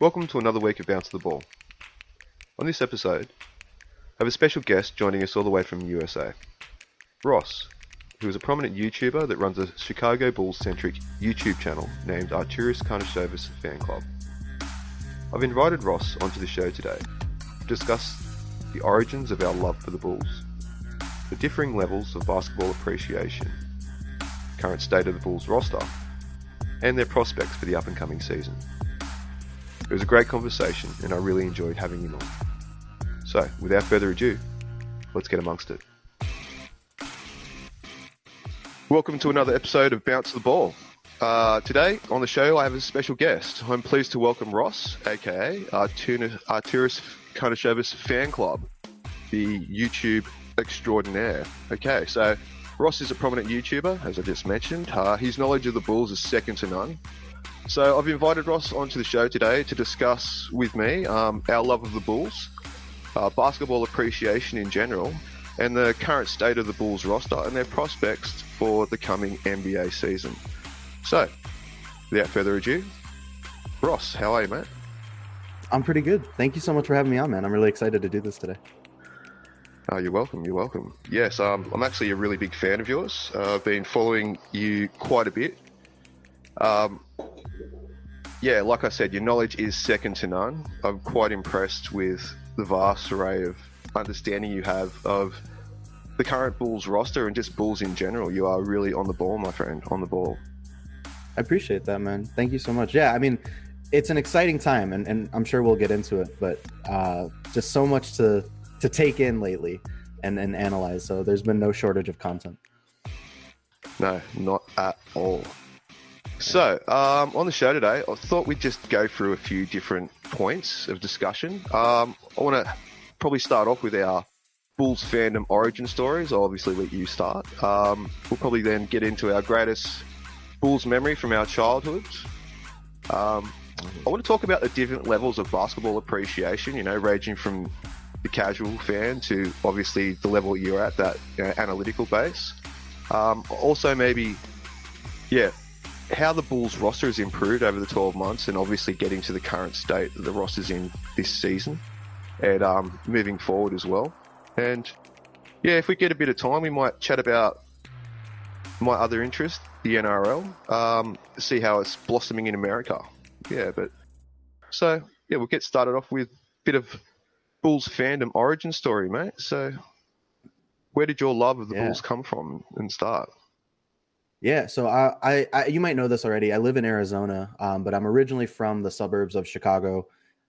Welcome to another week of Bounce the Ball. On this episode, I have a special guest joining us all the way from USA. Ross, who is a prominent YouTuber that runs a Chicago Bulls-centric YouTube channel named Arturas Karnisovas Fan Club. I've invited Ross onto the show today to discuss the origins of our love for the Bulls, the differing levels of basketball appreciation, current state of the Bulls roster, and their prospects for the up and coming season. It was a great conversation and I really enjoyed having him on. So, without further ado, let's get amongst it. Welcome to another episode of Bounce the Ball. Uh, today on the show, I have a special guest. I'm pleased to welcome Ross, aka Arturas Karnisovas Fan Club, the YouTube extraordinaire. Okay, so Ross is a prominent YouTuber, as I just mentioned. Uh, his knowledge of the Bulls is second to none. So I've invited Ross onto the show today to discuss with me um, our love of the Bulls, uh, basketball appreciation in general, and the current state of the Bulls roster and their prospects for the coming NBA season. So, without further ado, Ross, how are you, mate? I'm pretty good. Thank you so much for having me on, man. I'm really excited to do this today. Oh, you're welcome. You're welcome. Yes, um, I'm actually a really big fan of yours. Uh, I've been following you quite a bit. Um, yeah, like I said, your knowledge is second to none. I'm quite impressed with the vast array of understanding you have of the current Bulls roster and just Bulls in general. You are really on the ball, my friend, on the ball. I appreciate that, man. Thank you so much. Yeah, I mean, it's an exciting time, and, and I'm sure we'll get into it, but uh, just so much to to take in lately and, and analyze. So there's been no shortage of content. No, not at all. So, um, on the show today, I thought we'd just go through a few different points of discussion. Um, I want to probably start off with our Bulls fandom origin stories. I'll obviously let you start. Um, we'll probably then get into our greatest Bulls memory from our childhoods. Um, I want to talk about the different levels of basketball appreciation, you know, ranging from the casual fan to obviously the level you're at, that you know, analytical base. Um, also, maybe, yeah, how the Bulls roster has improved over the 12 months and obviously getting to the current state that the roster's in this season and um, moving forward as well. And yeah, if we get a bit of time, we might chat about my other interest, the NRL, um, see how it's blossoming in America. Yeah, but so yeah, we'll get started off with a bit of Bulls fandom origin story, mate. So, where did your love of the yeah. Bulls come from and start? Yeah, so I, I, I, you might know this already. I live in Arizona, um, but I'm originally from the suburbs of Chicago,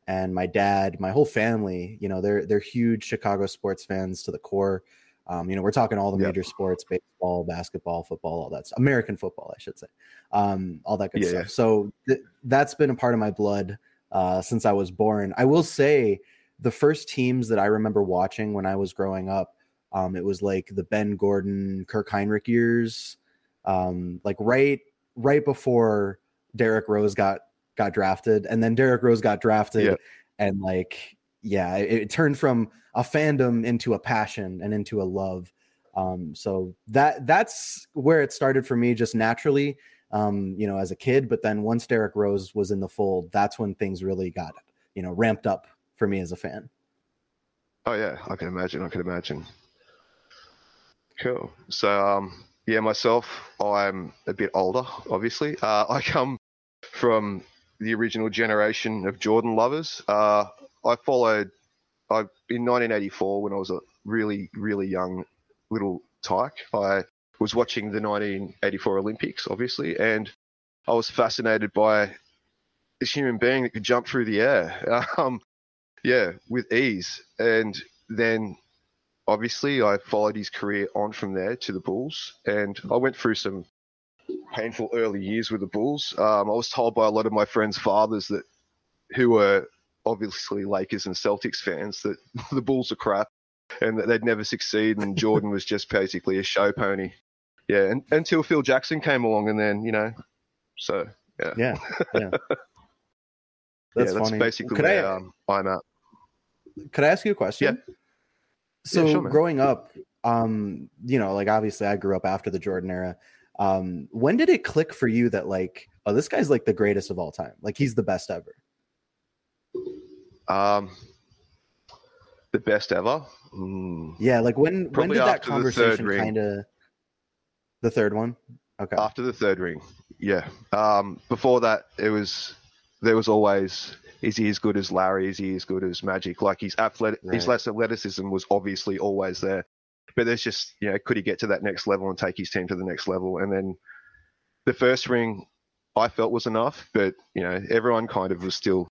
and my dad, my whole family, you know, they're they're huge Chicago sports fans to the core. Um, you know, we're talking all the yep. major sports: baseball, basketball, football, all that stuff. American football, I should say, um, all that good yeah. stuff. So th- that's been a part of my blood uh, since I was born. I will say the first teams that I remember watching when I was growing up, um, it was like the Ben Gordon, Kirk Hinrich years, um, like right right before Derrick Rose got got drafted, and then Derrick Rose got drafted, yeah. and like yeah, it, it, turned from a fandom into a passion and into a love. Um, so that that's where it started for me, just naturally, um, you know, as a kid. But then once Derrick Rose was in the fold, that's when things really got you know ramped up for me as a fan. Oh yeah, I can imagine. I can imagine. Cool. So um, yeah, myself, I'm a bit older. Obviously, uh, I come from the original generation of Jordan lovers. Uh, I followed. I in 1984 when I was a really really young little tyke. I was watching the 1984 Olympics, obviously, and I was fascinated by this human being that could jump through the air. Um, yeah, with ease. And then obviously I followed his career on from there to the Bulls, and I went through some painful early years with the Bulls. Um, I was told by a lot of my friends' fathers that who were obviously Lakers and Celtics fans that the Bulls are crap and that they'd never succeed, and Jordan was just basically a show pony. Yeah, and, until Phil Jackson came along, and then you know, so yeah, yeah, yeah. That's, yeah, that's basically Could where I, um, I'm at. Could I ask you a question? Yeah. So yeah, sure, growing up, um, you know, like obviously I grew up after the Jordan era. Um, when did it click for you that like, oh, this guy's like the greatest of all time? Like he's the best ever. Um, the best ever. Mm. Yeah, like when when did that after the third conversation kind of the third one? Okay. After the third ring, yeah. Um, before that, it was there was always is he as good as Larry? Is he as good as Magic? Like his athletic, his Right. less athleticism was obviously always there, but there's just you know could he get to that next level and take his team to the next level? And then the first ring, I felt was enough, but you know everyone kind of was still,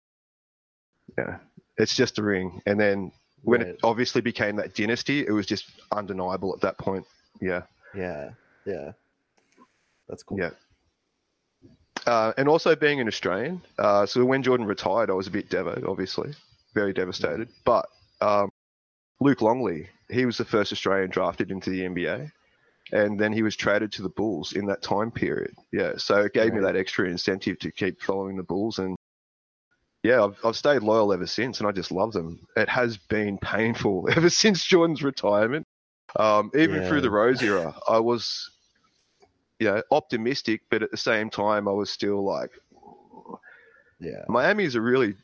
yeah, it's just a ring. And then when Right. it obviously became that dynasty, it was just undeniable at that point. Yeah. Yeah, yeah. That's cool. Yeah. Uh, and also being an Australian, uh, so when Jordan retired, I was a bit devo, obviously, very devastated. But um, Luke Longley, he was the first Australian drafted into the NBA, and then he was traded to the Bulls in that time period. Yeah, so it gave me that extra incentive to keep following the Bulls, and yeah, I've, I've stayed loyal ever since, and I just love them. It has been painful ever since Jordan's retirement. Um, even Yeah. through the Rose era, I was you know, optimistic, but at the same time, I was still like, Yeah. Miami is a really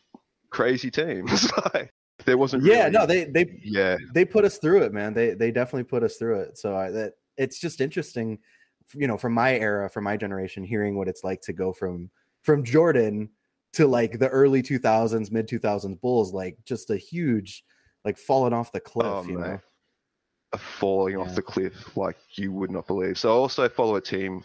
crazy team. It's like, there wasn't. Yeah, really- no, they they Yeah, they put us through it, man. They they definitely put us through it. So I, that it's just interesting, you know, from my era, from my generation, hearing what it's like to go from from Jordan to like the early 2000s, mid 2000s Bulls, like just a huge, like falling off the cliff. Oh, you know, falling off the cliff like you would not believe. So I also follow a team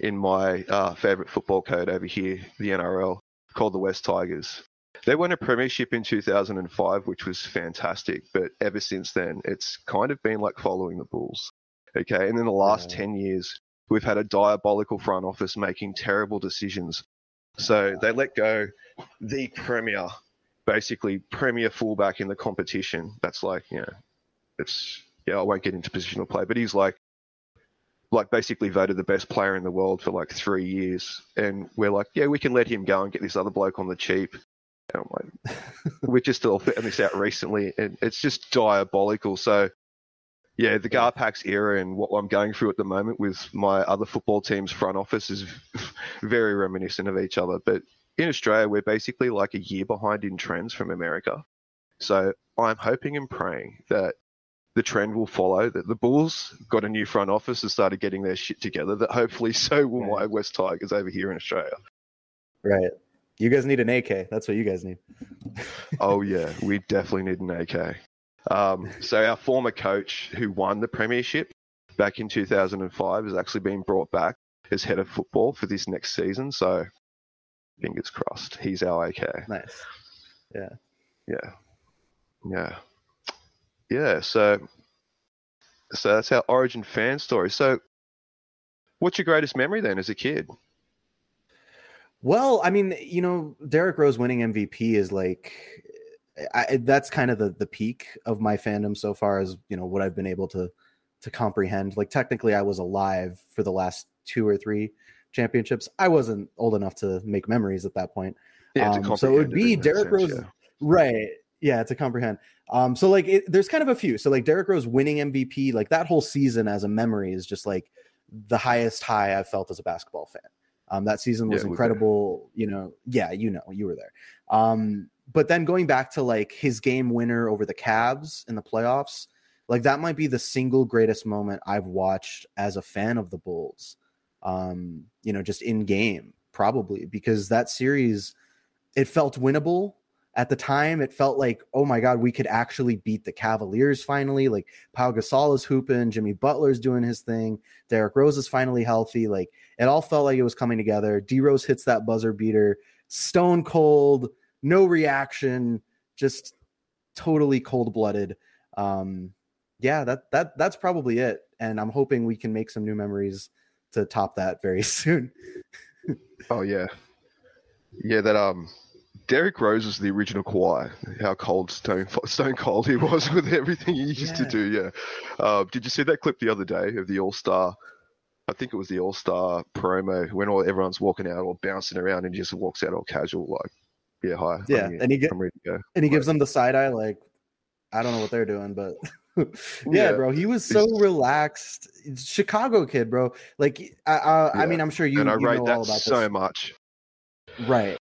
in my uh, favorite football code over here, the NRL, called the Wests Tigers. They won a premiership in 2005, which was fantastic. But ever since then, it's kind of been like following the Bulls. Okay. And in the last Yeah. 10 years, we've had a diabolical front office making terrible decisions. So they let go the premier, basically premier fullback in the competition. That's like, you know, it's yeah, I won't get into positional play, but he's like like basically voted the best player in the world for like three years. And we're like, yeah, we can let him go and get this other bloke on the cheap. And I'm like, we're just all fitting this out recently, and it's just diabolical. So, yeah, the Garpax era and what I'm going through at the moment with my other football team's front office is very reminiscent of each other. But in Australia, we're basically like a year behind in trends from America. So I'm hoping and praying that the trend will follow, that the Bulls got a new front office and started getting their shit together, that hopefully so will my Wests Tigers over here in Australia. right? You guys need an AK. That's what you guys need. Oh yeah, we definitely need an AK. Um, so our former coach who won the premiership back in 2005 has actually been brought back as head of football for this next season. So fingers crossed, he's our AK. Nice. Yeah, yeah, yeah. Yeah, so, so that's our Origin fan story. So, what's your greatest memory then as a kid? Well, I mean, you know, Derrick Rose winning MVP is like I, that's kind of the the peak of my fandom so far as you know what I've been able to to comprehend. Like technically, I was alive for the last two or three championships. I wasn't old enough to make memories at that point. Yeah, Um, so it would be Derrick sense, Rose, yeah. right? Yeah, to comprehend. Um, so like, it, there's kind of a few. So like, Derrick Rose winning MVP, like that whole season as a memory is just like the highest high I've felt as a basketball fan. Um, that season was Yeah, incredible. You know, yeah, you know, you were there. Um, but then going back to like his game winner over the Cavs in the playoffs, like that might be the single greatest moment I've watched as a fan of the Bulls. Um, you know, just in game, probably because that series it felt winnable at the time. It felt like, oh my god, we could actually beat the Cavaliers finally. Like Pau Gasol is hooping, Jimmy Butler's doing his thing, Derrick Rose is finally healthy. Like it all felt like it was coming together. D Rose hits that buzzer beater, stone cold, no reaction, just totally cold blooded. Um, yeah, that that that's probably it. And I'm hoping we can make some new memories to top that very soon. Oh yeah, yeah. That um, Derrick Rose was the original Kawhi. How cold stone stone cold he was with everything he used to do. Yeah. Uh, did you see that clip the other day of the All Star? I think it was the All Star promo when all everyone's walking out or bouncing around and he just walks out all casual, like, yeah, hi. Yeah, and he get I'm ready to go. and he gives them the side eye like i don't know what they're doing but yeah, Yeah. bro he was so relaxed chicago kid bro like i, I, I mean i'm sure you, and I you rate know that all about so this much. right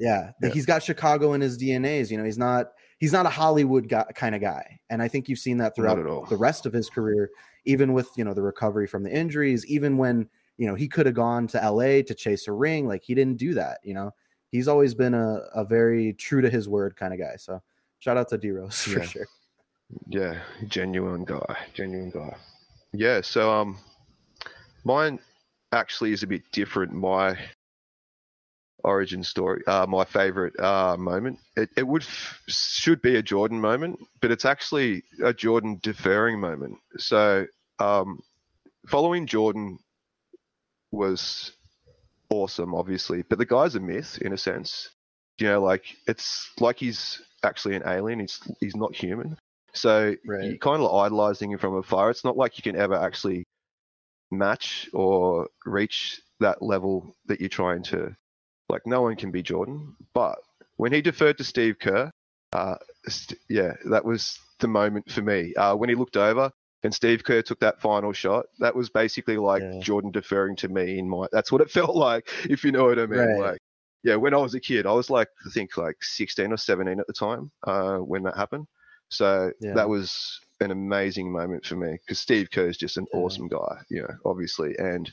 Yeah. yeah. He's got Chicago in his DNAs. You know, he's not he's not a Hollywood guy, kind of guy. And I think you've seen that throughout the rest of his career, even with, you know, the recovery from the injuries, even when, you know, he could have gone to LA to chase a ring. Like he didn't do that, you know. He's always been a, a very true to his word kind of guy. So shout out to D Rose for yeah. sure. Yeah, genuine guy. Genuine guy. Yeah, so um mine actually is a bit different. My origin story, uh, my favorite uh, moment. It, it would f- should be a Jordan moment, but it's actually a Jordan deferring moment. So, um, following Jordan was awesome, obviously, but the guy's a myth in a sense. You know, like it's like he's actually an alien. He's he's not human. So right. you're kind of idolizing him from afar. It's not like you can ever actually match or reach that level that you're trying to like no one can be Jordan, but when he deferred to Steve Kerr, uh, st- yeah, that was the moment for me. Uh, when he looked over and Steve Kerr took that final shot, that was basically like yeah. Jordan deferring to me in my. That's what it felt like, if you know what I mean. Right. Like, yeah, when I was a kid, I was like, I think like 16 or 17 at the time uh, when that happened. So yeah. that was an amazing moment for me because Steve Kerr is just an yeah. awesome guy, you know, obviously, and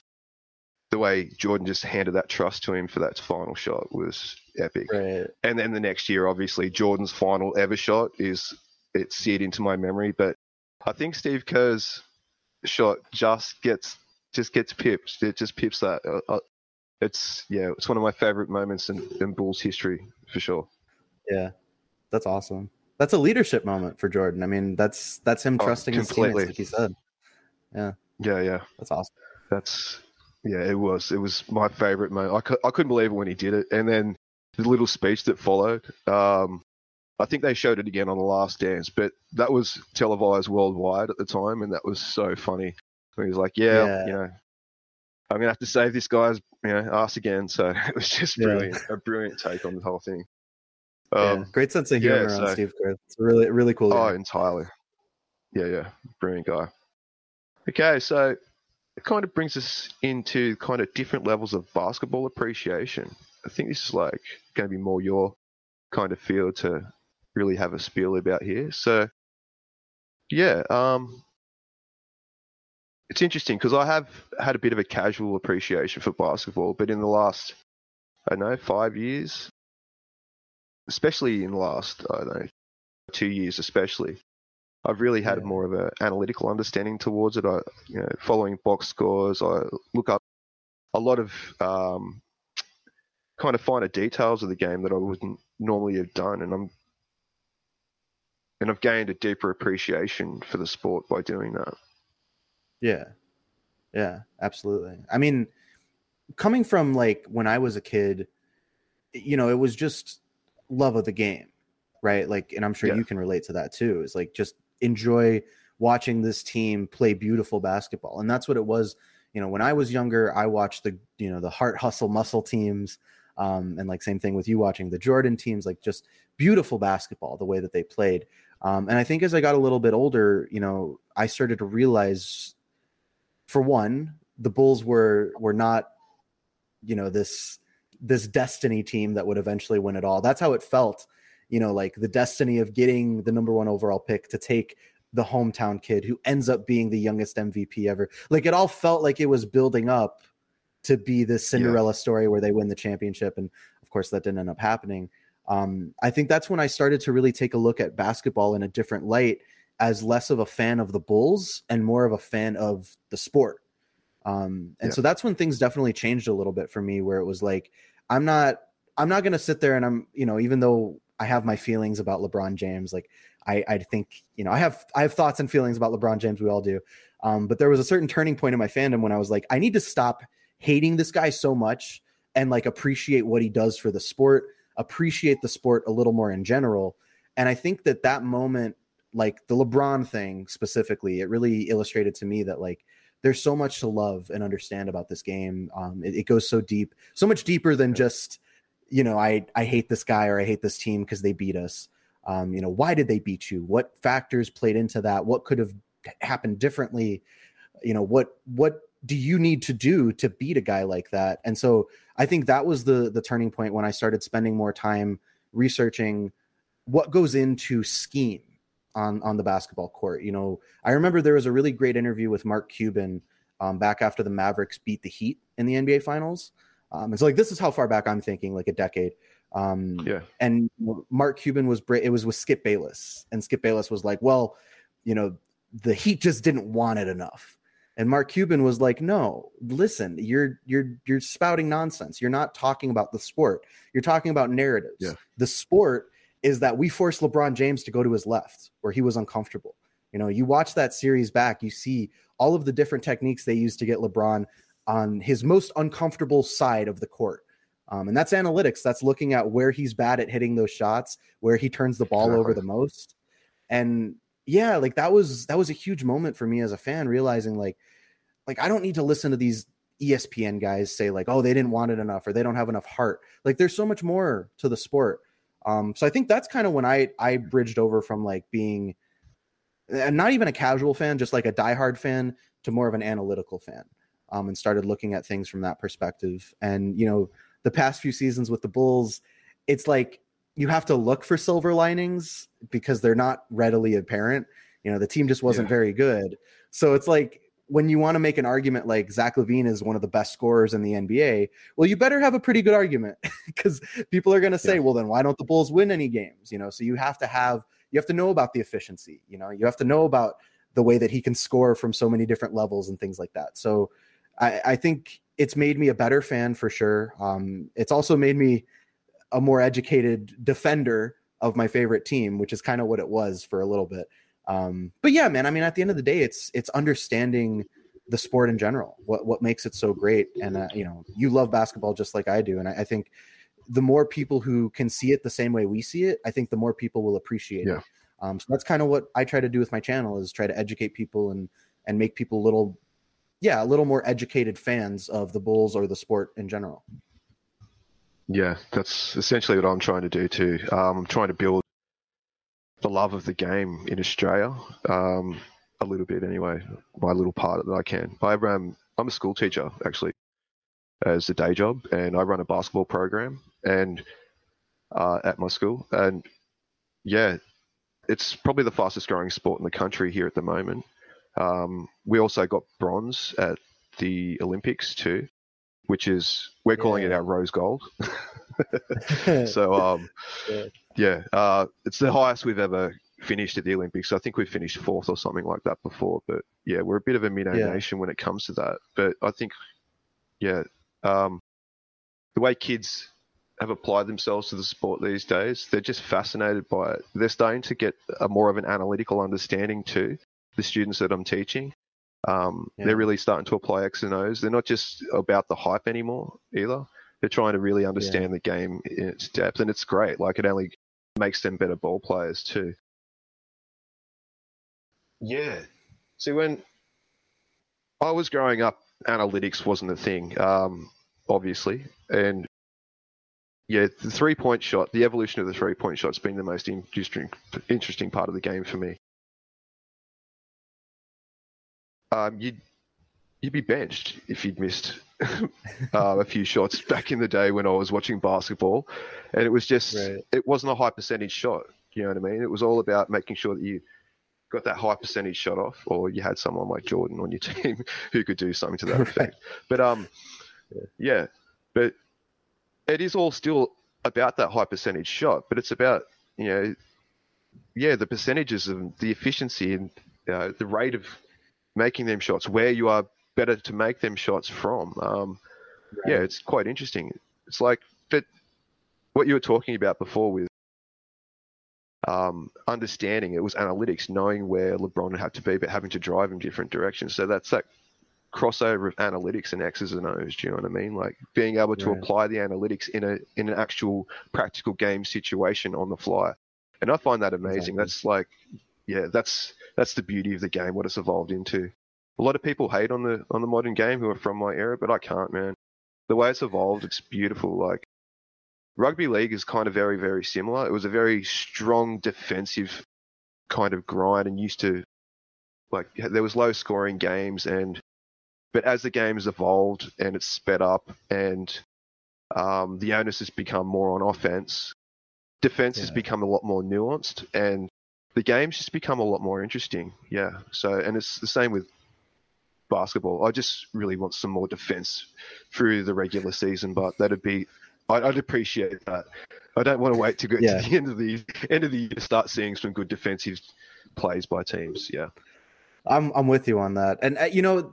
the way Jordan just handed that trust to him for that final shot was epic. Right. And then the next year, obviously, Jordan's final ever shot is it's seared into my memory. But I think Steve Kerr's shot just gets just gets pipped. It just pips that. Uh, uh, it's yeah, it's one of my favorite moments in, in Bulls history for sure. Yeah, that's awesome. That's a leadership moment for Jordan. I mean, that's that's him oh, trusting oh, his teammates, like he said. Yeah. Yeah, yeah. That's awesome. That's yeah, it was. It was my favorite moment. I, cu- I couldn't believe it when he did it. And then the little speech that followed. Um, I think they showed it again on the Last Dance, but that was televised worldwide at the time, and that was so funny. He was like, "Yeah, yeah. you know, I'm gonna have to save this guy's you know ass again." So it was just brilliant, yeah. a brilliant take on the whole thing. Um, yeah, great sense of humor so, on Steve Kerr. It's really, really cool. Oh, entirely. Yeah, yeah, brilliant guy. Okay, so it kind of brings us into kind of different levels of basketball appreciation. I think this is like going to be more your kind of field to really have a spiel about here. So, yeah, um, it's interesting because I have had a bit of a casual appreciation for basketball, but in the last, I don't know, five years, especially in the last, I don't know, two years especially, I've really had yeah. more of an analytical understanding towards it. I, you know, following box scores, I look up a lot of um, kind of finer details of the game that I wouldn't normally have done, and I'm and I've gained a deeper appreciation for the sport by doing that. Yeah, yeah, absolutely. I mean, coming from like when I was a kid, you know, it was just love of the game, right? Like, and I'm sure yeah. you can relate to that too. It's like just enjoy watching this team play beautiful basketball. And that's what it was. You know, when I was younger, I watched the, you know, the heart hustle muscle teams. Um, and like same thing with you watching the Jordan teams, like just beautiful basketball, the way that they played. Um, and I think as I got a little bit older, you know, I started to realize, for one, the Bulls were were not, you know, this this destiny team that would eventually win it all. That's how it felt you know, like the destiny of getting the number one overall pick to take the hometown kid who ends up being the youngest MVP ever. Like it all felt like it was building up to be this Cinderella yeah. story where they win the championship. And of course, that didn't end up happening. Um, I think that's when I started to really take a look at basketball in a different light as less of a fan of the Bulls and more of a fan of the sport. Um, and yeah. so that's when things definitely changed a little bit for me, where it was like, I'm not, I'm not going to sit there and I'm, you know, even though I have my feelings about LeBron James. Like I, I think, you know, I have I have thoughts and feelings about LeBron James. We all do. Um, but there was a certain turning point in my fandom when I was like, I need to stop hating this guy so much and like appreciate what he does for the sport, appreciate the sport a little more in general. And I think that that moment, like the LeBron thing specifically, it really illustrated to me that like there's so much to love and understand about this game. Um, it, it goes so deep, so much deeper than just you know, I I hate this guy or I hate this team because they beat us. Um, you know, why did they beat you? What factors played into that? What could have happened differently? You know, what what do you need to do to beat a guy like that? And so I think that was the the turning point when I started spending more time researching what goes into scheme on on the basketball court. You know, I remember there was a really great interview with Mark Cuban um, back after the Mavericks beat the Heat in the NBA Finals. Um, it's like this is how far back I'm thinking, like a decade. Um, Yeah. And Mark Cuban was it was with Skip Bayless, and Skip Bayless was like, "Well, you know, the Heat just didn't want it enough." And Mark Cuban was like, "No, listen, you're you're you're spouting nonsense. You're not talking about the sport. You're talking about narratives. Yeah. The sport is that we forced LeBron James to go to his left where he was uncomfortable. You know, you watch that series back, you see all of the different techniques they used to get LeBron on his most uncomfortable side of the court. Um, and that's analytics. That's looking at where he's bad at hitting those shots, where he turns the ball over the most. And yeah, like that was that was a huge moment for me as a fan, realizing like like I don't need to listen to these ESPN guys say like, oh, they didn't want it enough or they don't have enough heart. Like there's so much more to the sport. Um, so I think that's kind of when I I bridged over from like being and not even a casual fan, just like a diehard fan, to more of an analytical fan, um, and started looking at things from that perspective. And you know, the past few seasons with the Bulls, it's like you have to look for silver linings because they're not readily apparent. You know, the team just wasn't Yeah. very good. So it's like when you want to make an argument like Zach LaVine is one of the best scorers in the NBA, well, you better have a pretty good argument because people are going to say, Yeah. well, then why don't the Bulls win any games? You know, so you have to have you have to know about the efficiency. You know, you have to know about the way that he can score from so many different levels and things like that. So I, I think it's made me a better fan for sure. Um, it's also made me a more educated defender of my favorite team, which is kind of what it was for a little bit. Um, but yeah, man, I mean, at the end of the day, it's it's understanding the sport in general, what what makes it so great. And uh, you know, you love basketball just like I do, and I, I think the more people who can see it the same way we see it, I think the more people will appreciate Yeah. it. Um, so that's kind of what I try to do with my channel is try to educate people and and make people a little, yeah, a little more educated fans of the Bulls or the sport in general. Yeah, that's essentially what I'm trying to do too. Um, I'm trying to build the love of the game in Australia, um, a little bit anyway, my little part that I can. I um, I'm a school teacher actually, as a day job, and I run a basketball program and uh, at my school, and yeah, it's probably the fastest growing sport in the country here at the moment. Um, we also got bronze at the Olympics too, which is we're calling it our rose gold. so um, Yeah. yeah, uh, it's the highest we've ever finished at the Olympics. I think we've finished fourth or something like that before. But yeah, we're a bit of a minnow Yeah. nation when it comes to that. But I think, yeah, um, the way kids have applied themselves to the sport these days, they're just fascinated by it. They're starting to get a more of an analytical understanding too. The students that I'm teaching, um, Yeah. they're really starting to apply X and O's. They're not just about the hype anymore either. They're trying to really understand the game in its depth, and it's great. Like it only makes them better ball players too. Yeah. See, when I was growing up, analytics wasn't a thing, um, obviously, and yeah, the three point shot, the evolution of the three point shot's been the most interesting, interesting part of the game for me. Um, you'd you'd be benched if you'd missed uh, a few shots back in the day when I was watching basketball, and it was just Right. it wasn't a high percentage shot. You know what I mean? It was all about making sure that you got that high percentage shot off, or you had someone like Jordan on your team who could do something to that effect. But um, yeah, but it is all still about that high percentage shot, but it's about you know, yeah, the percentages and the efficiency and uh, the rate of making them shots, where you are better to make them shots from. Um, yeah, it's quite interesting. It's like, but what you were talking about before with um, understanding it was analytics, knowing where LeBron had to be, but having to drive in different directions. So that's that crossover of analytics and X's and O's. Do you know what I mean? Like being able to Right. apply the analytics in a in an actual practical game situation on the fly. And I find that amazing. Exactly. That's like, yeah, that's that's the beauty of the game, what it's evolved into. A lot of people hate on the on the modern game who are from my era, but I can't, man. The way it's evolved, it's beautiful. Like rugby league is kind of very, very similar. It was a very strong defensive kind of grind and used to like there was low scoring games and but as the game has evolved and it's sped up and Um, the onus has become more on offense. Defense has become a lot more nuanced, and the game's just become a lot more interesting. Yeah. So, and it's the same with basketball. I just really want some more defense through the regular season, but that'd be. I'd, I'd appreciate that. I don't want to wait to get Yeah. to the end of the end of the year to start seeing some good defensive plays by teams. Yeah. I'm I'm with you on that, and uh, you know,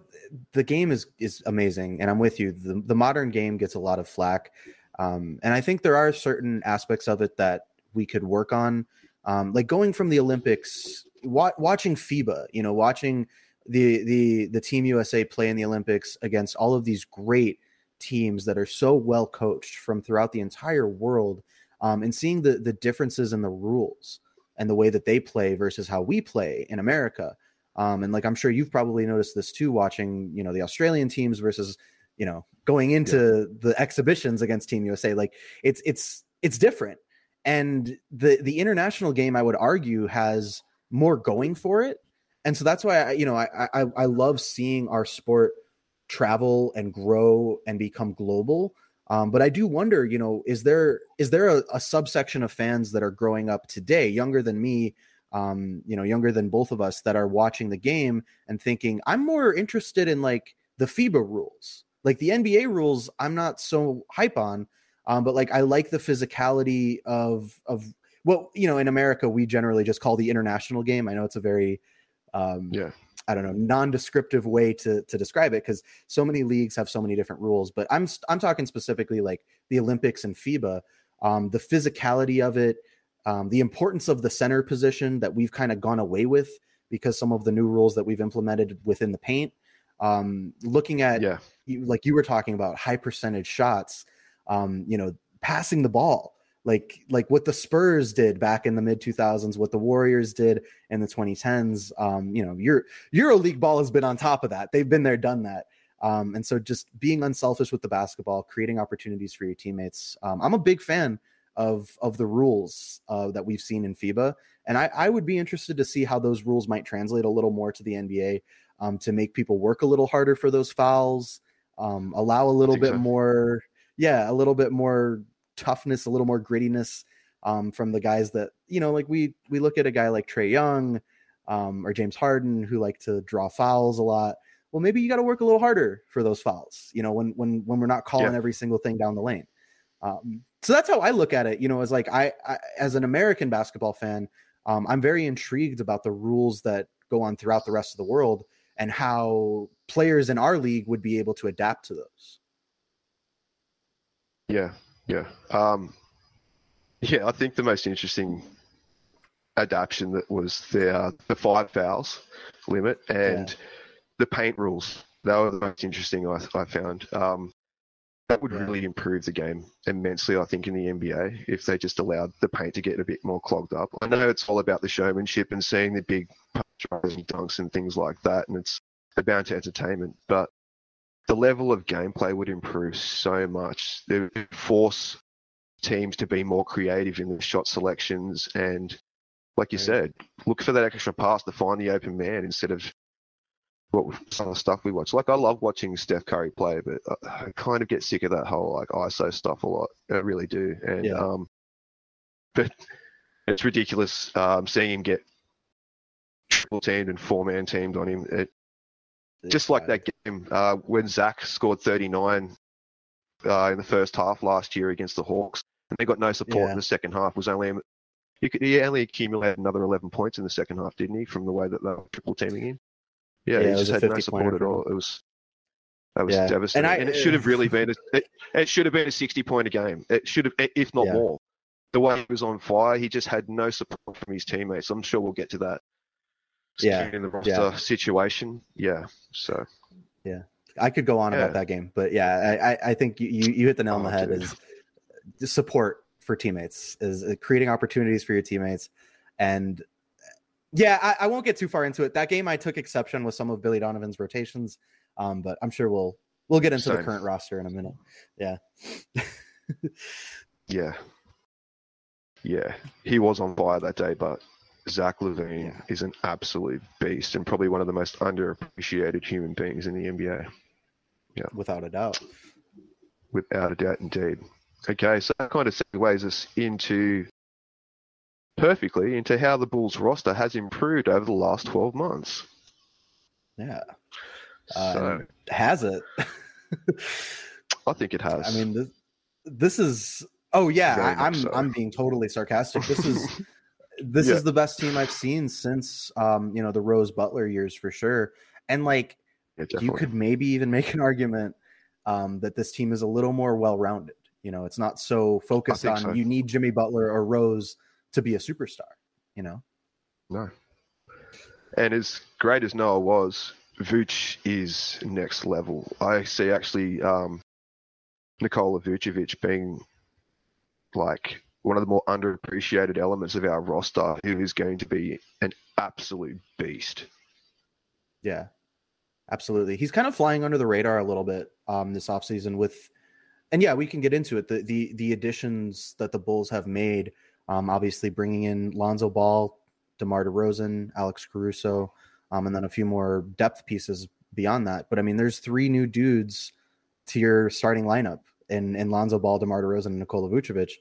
the game is is amazing, and I'm with you. The the modern game gets a lot of flack, um, and I think there are certain aspects of it that we could work on, um, like going from the Olympics, wa- watching FIBA, you know, watching the the the Team USA play in the Olympics against all of these great teams that are so well coached from throughout the entire world, um, and seeing the the differences in the rules and the way that they play versus how we play in America. Um, and like I'm sure you've probably noticed this too, watching you know the Australian teams versus you know going into the exhibitions against Team USA. Like it's it's it's different, and the the international game I would argue has more going for it, and so that's why I you know I I, I love seeing our sport travel and grow and become global. Um, but I do wonder, you know, is there is there a, a subsection of fans that are growing up today, younger than me, um, you know, younger than both of us, that are watching the game and thinking, I'm more interested in like the FIBA rules, like the NBA rules. I'm not so hype on, um, but like I like the physicality of of well, you know, in America we generally just call the international game. I know it's a very um, Yeah. I don't know, non-descriptive way to to describe it because so many leagues have so many different rules. But I'm I'm talking specifically like the Olympics and FIBA, um, the physicality of it, um, the importance of the center position that we've kind of gone away with because some of the new rules that we've implemented within the paint. Um, looking at Yeah. you, like you were talking about high percentage shots, um, you know, passing the ball like like what the Spurs did back in the mid 2000s, what the Warriors did in the 2010s. Um, you know, your EuroLeague ball has been on top of that. They've been there, done that. Um, and so just being unselfish with the basketball, creating opportunities for your teammates. Um, I'm a big fan of of the rules uh, that we've seen in FIBA, and I, I would be interested to see how those rules might translate a little more to the NBA um, to make people work a little harder for those fouls, um, allow a little bit more, yeah, a little bit more toughness, a little more grittiness um, from the guys that you know, like we we look at a guy like Trae Young um, or James Harden who like to draw fouls a lot. Well, maybe you got to work a little harder for those fouls. You know, when when when we're not calling Yeah. every single thing down the lane. Um, so that's how I look at it. You know, as like I, I as an American basketball fan, um, I'm very intrigued about the rules that go on throughout the rest of the world and how players in our league would be able to adapt to those. Yeah, yeah, um, yeah. I think the most interesting adaptation that was the uh, the five fouls limit and the paint rules. That were the most interesting I, I found. Um, that would Yeah. really improve the game immensely, I think, in the NBA if they just allowed the paint to get a bit more clogged up. I know it's all about the showmanship and seeing the big punch and dunks and things like that, and it's about to entertainment, but the level of gameplay would improve so much. They would force teams to be more creative in the shot selections and, like you Right. said, look for that extra pass to find the open man instead of what some of the stuff we watch. Like I love watching Steph Curry play, but I, I kind of get sick of that whole like ISO stuff a lot. I really do. And Yeah. um, but it's ridiculous um, seeing him get triple teamed and four man teamed on him. It, just like that game uh, when Zach scored 39 uh, in the first half last year against the Hawks, and they got no support Yeah. in the second half. Was only he, could, he only accumulated another 11 points in the second half, didn't he? From the way that they were triple teaming him. Yeah, Yeah, he just had no support at all. It was that was Yeah. devastating, And and, it should have really been a, it, it should have been a 60 point a game. It should have, if not more. The way he was on fire, he just had no support from his teammates. I'm sure we'll get to that. Yeah, in the roster yeah. situation. Yeah, so Yeah, I could go on Yeah. about that game, but yeah, I, I- think you, you hit the nail on the Oh, head. dude. Is the support for teammates is creating opportunities for your teammates, and yeah, I, I won't get too far into it. That game, I took exception with some of Billy Donovan's rotations, um, but I'm sure we'll we'll get into the current roster in a minute. Yeah, Yeah. Yeah. He was on fire that day, but Zach LaVine Yeah. is an absolute beast and probably one of the most underappreciated human beings in the NBA. Yeah. without a doubt. without a doubt, indeed. Okay, so that kind of segues us into perfectly into how the Bulls roster has improved over the last 12 months. Yeah. So Uh, has it? I think it has. I mean, this, this is. Oh yeah, I, much I'm so. I'm being totally sarcastic. This is this Yeah. is the best team I've seen since um you know the Rose Butler years for sure. And like yeah, you could maybe even make an argument um that this team is a little more well rounded. You know, it's not so focused on so. you need Jimmy Butler or Rose to be a superstar. You know. No. And as great as Noah was, Vooch is next level. I see actually um, Nikola Vucevic being like one of the more underappreciated elements of our roster, who is going to be an absolute beast. Yeah, absolutely. He's kind of flying under the radar a little bit um, this offseason with, and yeah, we can get into it. The the the additions that the Bulls have made, um, obviously bringing in Lonzo Ball, DeMar DeRozan, Alex Caruso, um, and then a few more depth pieces beyond that. But I mean, there's three new dudes to your starting lineup in in Lonzo Ball, DeMar DeRozan, and Nikola Vucevic.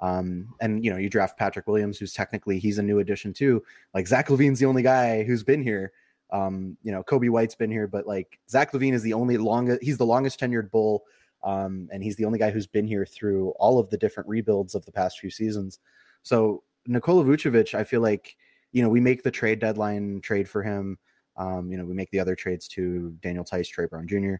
Um, and you know, you draft Patrick Williams, who's technically he's a new addition too. Like Zach LaVine's the only guy who's been here. Um, you know, Coby White's been here, but like Zach LaVine is the only longest, he's the longest tenured bull. Um, and he's the only guy who's been here through all of the different rebuilds of the past few seasons. So Nikola Vucevic, I feel like, you know, we make the trade deadline trade for him. Um, you know, we make the other trades to Daniel Theis, Troy Brown Jr.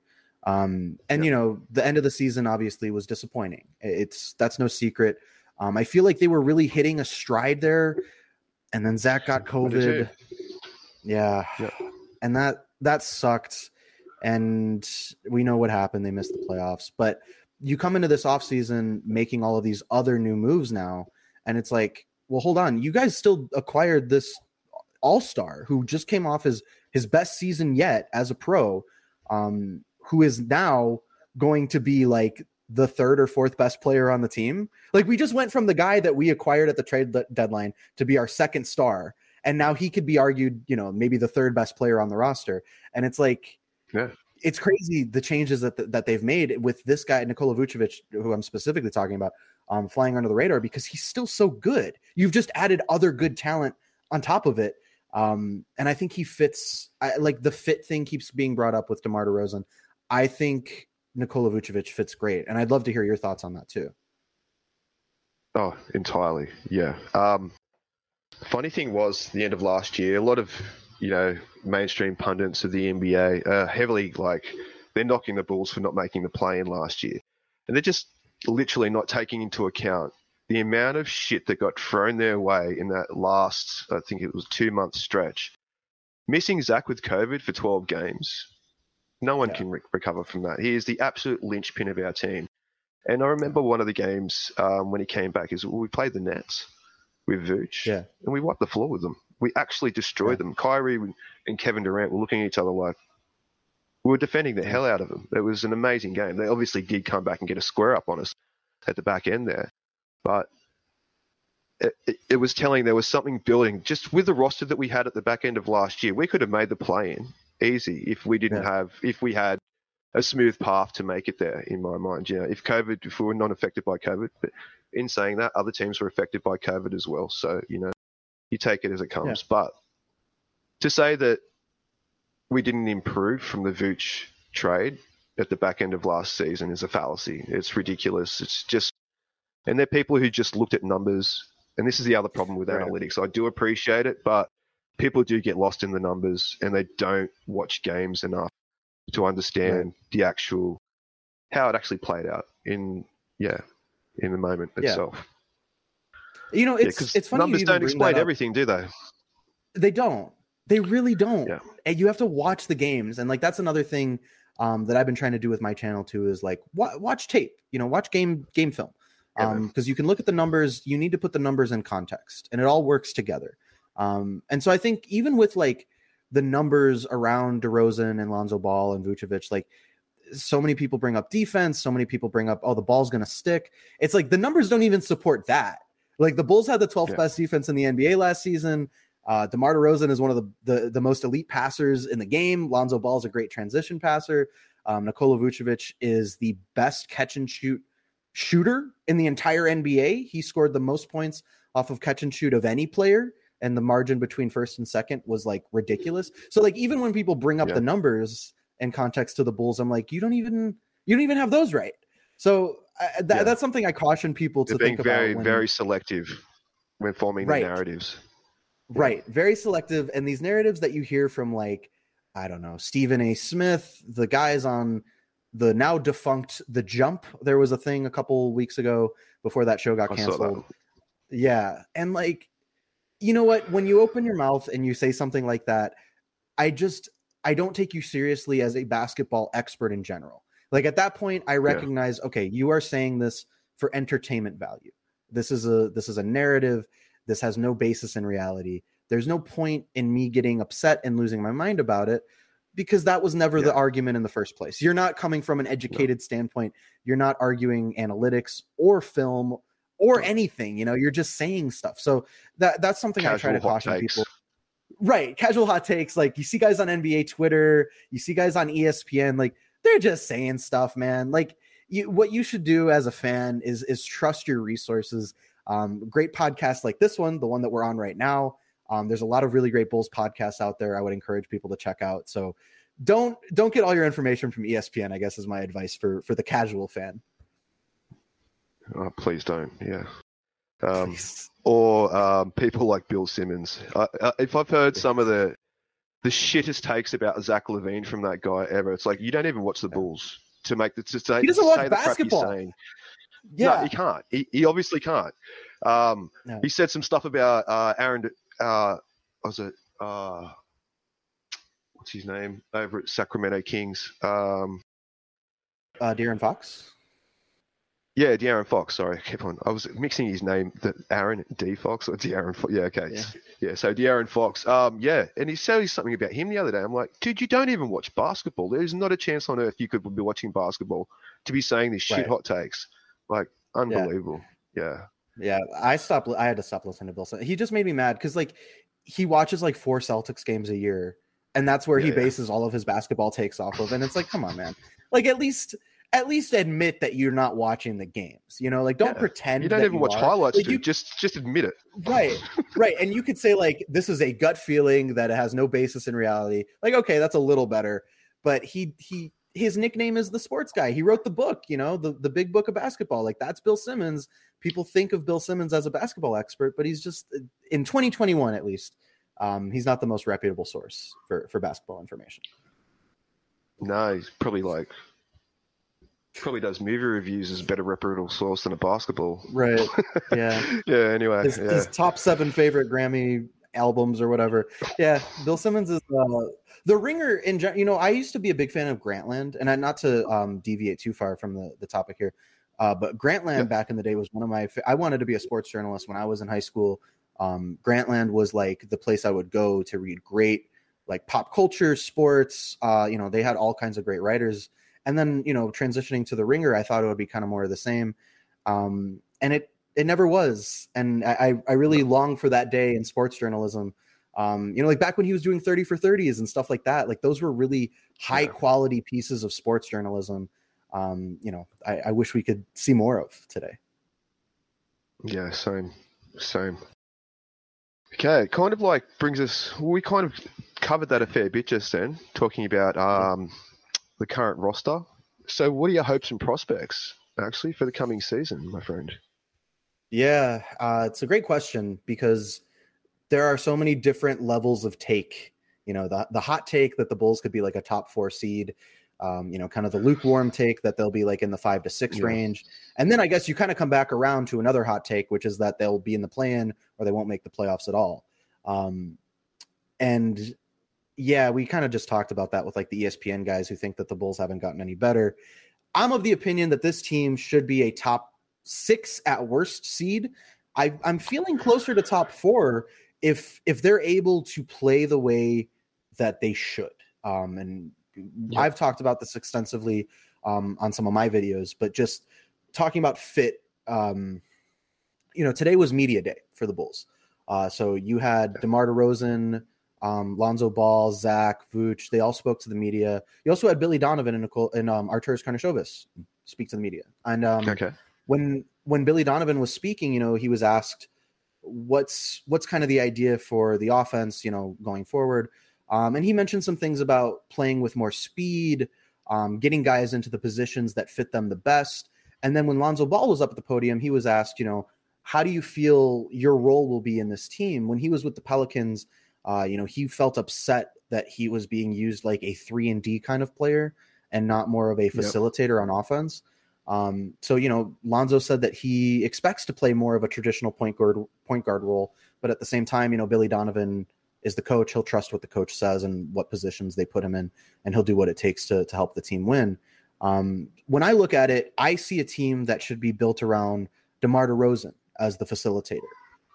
Um, and you know, the end of the season obviously was disappointing. It's that's no secret. Um, I feel like they were really hitting a stride there, and then Zach got I do too. COVID. Yeah. Yeah. And that that sucked. And we know what happened. They missed the playoffs. But you come into this offseason making all of these other new moves now. And it's like, well, hold on. You guys still acquired this all-star who just came off his his best season yet as a pro, um, who is now going to be like the third or fourth best player on the team. Like we just went from the guy that we acquired at the trade de- deadline to be our second star and now he could be argued, you know, maybe the third best player on the roster. And it's like, Yeah. it's crazy the changes that that they've made with this guy Nikola Vucevic, who I'm specifically talking about, um, flying under the radar because he's still so good. You've just added other good talent on top of it, um, and I think he fits. I, like the fit thing keeps being brought up with Demar Derozan. I think Nikola Vucevic fits great, and I'd love to hear your thoughts on that too. Oh, entirely. Yeah. Um, funny thing was, the end of last year, a lot of you know mainstream pundits of the NBA are heavily like they're knocking the Bulls for not making the play in last year, and they're just literally not taking into account the amount of shit that got thrown their way in that last, I think it was two month stretch. Missing Zach with COVID for 12 games, no one Yeah. can re- recover from that. He is the absolute linchpin of our team. And I remember one of the games um, when he came back is we played the Nets with Vooch, Yeah. and we wiped the floor with them. We actually destroyed Yeah. them. Kyrie and Kevin Durant were looking at each other like we were defending the hell out of them. It was an amazing game. They obviously did come back and get a square up on us at the back end there, but it, it, it was telling there was something building just with the roster that we had at the back end of last year. We could have made the play in easy if we didn't Yeah. have if we had a smooth path to make it there. In my mind, you know, if COVID, if we were not affected by COVID, but in saying that, other teams were affected by COVID as well. So you know, you take it as it comes. But to say that we didn't improve from the Vooch trade at the back end of last season is a fallacy. It's ridiculous. It's just, and they're people who just looked at numbers. And this is the other problem with Right. analytics. I do appreciate it, but people do get lost in the numbers and they don't watch games enough to understand the actual how it actually played out in yeah in the moment Yeah. itself. You know, Yeah, it's funny. you numbers don't explain everything, do they? They don't. They really don't. Yeah. And you have to watch the games. And like that's another thing um, that I've been trying to do with my channel too is like wa- watch tape. You know, watch game game film. Yeah, Um, because you can look at the numbers. You need to put the numbers in context, and it all works together. Um, and so I think even with like the numbers around DeRozan and Lonzo Ball and Vucevic, like so many people bring up defense. So many people bring up, oh, the ball's going to stick. It's like the numbers don't even support that. Like the Bulls had the 12th Yeah. best defense in the NBA last season. Uh, DeMar DeRozan is one of the, the the most elite passers in the game. Lonzo Ball is a great transition passer. Um, Nikola Vucevic is the best catch and shoot shooter in the entire NBA. He scored the most points off of catch and shoot of any player, and the margin between first and second was like ridiculous. So like even when people bring up Yeah. the numbers and context to the Bulls, I'm like, you don't even you don't even have those right. So uh, that, Yeah. that's something I caution people to They're think very, about. when- very selective when forming Right. the narratives. Right. Very selective. And these narratives that you hear from like, I don't know, Stephen A. Smith, the guys on the now defunct The Jump. There was a thing a couple weeks ago before that show got I saw that. canceled. Yeah. And like, you know what? When you open your mouth and you say something like that, I just I don't take you seriously as a basketball expert in general. Like at that point, I recognize, okay, you are saying this for entertainment value. This is a this is a narrative. This has no basis in reality. There's no point in me getting upset and losing my mind about it because that was never the argument in the first place. You're not coming from an educated standpoint. You're not arguing analytics or film or anything. You know, you're just saying stuff. So that that's something I try to caution takes. people. Right, casual hot takes. Like you see guys on NBA Twitter, you see guys on ESPN. Like they're just saying stuff, man. Like you, what you should do as a fan is is trust your resources. Um, great podcasts like this one, the one that we're on right now. Um, there's a lot of really great Bulls podcasts out there. I would encourage people to check out. So don't don't get all your information from ESPN. I guess is my advice for for the casual fan. Oh, please don't. Yeah. Um, Please. or um, people like Bill Simmons. I, I, if I've heard some of the the shittest takes about Zach LaVine from that guy ever, it's like you don't even watch the Bulls to make the to say, He doesn't to watch say the crap he's basketball. saying. yeah, No, he can't. He, he obviously can't. Um, No. He said some stuff about uh, Aaron. Uh, was it? Uh, what's his name over at Sacramento Kings? Um, uh, De'Aaron Fox. Yeah, De'Aaron Fox. Sorry, I keep on. I was mixing his name. The Aaron D Fox or De'Aaron Fox. Yeah, okay. Yeah. Yeah. so De'Aaron Fox. Um, yeah, and he said something about him the other day. I'm like, dude, you don't even watch basketball. There's not a chance on earth you could be watching basketball to be saying these shit Right. hot takes. Like, unbelievable. Yeah. Yeah, I stopped. I had to stop listening to Bill. Simmons. He just made me mad because like he watches like four Celtics games a year, and that's where he Yeah, yeah. bases all of his basketball takes off of. And it's like, come on, man! Like at least at least admit that you're not watching the games. You know, like don't Yeah. pretend You don't even watch are. highlights, Like, you- Just just admit it. right right and you could say like this is a gut feeling that it has no basis in reality like okay that's a little better but he he his nickname is the sports guy he wrote the book you know the, the big book of basketball like that's bill simmons people think of bill simmons as a basketball expert but he's just in 2021 at least um, he's not the most reputable source for for basketball information No, he's probably like probably does movie reviews as a better reputable source than a basketball. right yeah Yeah. Anyway. his, yeah. his top seven favorite Grammy albums or whatever. Yeah, Bill Simmons is uh, the ringer in gen- you know I used to be a big fan of Grantland, and I, not to um, deviate too far from the, the topic here, uh, but Grantland Yeah. back in the day was one of my. I wanted to be a sports journalist when I was in high school. Um, Grantland was like the place I would go to read great like pop culture, sports. Uh, you know, they had all kinds of great writers. And then you know, transitioning to the ringer, I thought it would be kind of more of the same. Um, and it it never was and i i really long for that day in sports journalism um you know like back when he was doing 30 for 30s and stuff like that like those were really high quality pieces of sports journalism um you know I, I wish we could see more of today Yeah, same, same. Okay, kind of like brings us. We kind of covered that a fair bit just then, talking about um, the current roster. So, what are your hopes and prospects actually for the coming season, my friend? Yeah, uh, it's a great question because there are so many different levels of take. You know, the the hot take that the Bulls could be like a top four seed. Um, you know, kind of the lukewarm take that they'll be like in the five to six Yeah. range, and then I guess you kind of come back around to another hot take, which is that they'll be in the play-in or they won't make the playoffs at all. Um, and yeah, we kind of just talked about that with like the ESPN guys who think that the Bulls haven't gotten any better. I'm of the opinion that this team should be a top six at worst seed. I, I'm feeling closer to top four if if they're able to play the way that they should. Um, and Yeah. I've talked about this extensively um, on some of my videos, but just talking about fit. Um, you know, today was media day for the Bulls. Uh, so you had DeMar DeRozan, Um, Lonzo Ball, Zach, Vooch, they all spoke to the media. You also had Billy Donovan and Nicole and um, Arturas Karnisovas speak to the media. And um, Okay. when when Billy Donovan was speaking, you know, he was asked what's what's kind of the idea for the offense, you know, going forward. Um, and he mentioned some things about playing with more speed, um, getting guys into the positions that fit them the best. And then when Lonzo Ball was up at the podium, he was asked, you know, how do you feel your role will be in this team? When he was with the Pelicans, uh, you know, he felt upset that he was being used like a three and D kind of player and not more of a facilitator on offense. Um, so you know, Lonzo said that he expects to play more of a traditional point guard point guard role, but at the same time, you know, Billy Donovan is the coach. He'll trust what the coach says and what positions they put him in, and he'll do what it takes to to help the team win. Um, when I look at it, I see a team that should be built around DeMar DeRozan as the facilitator.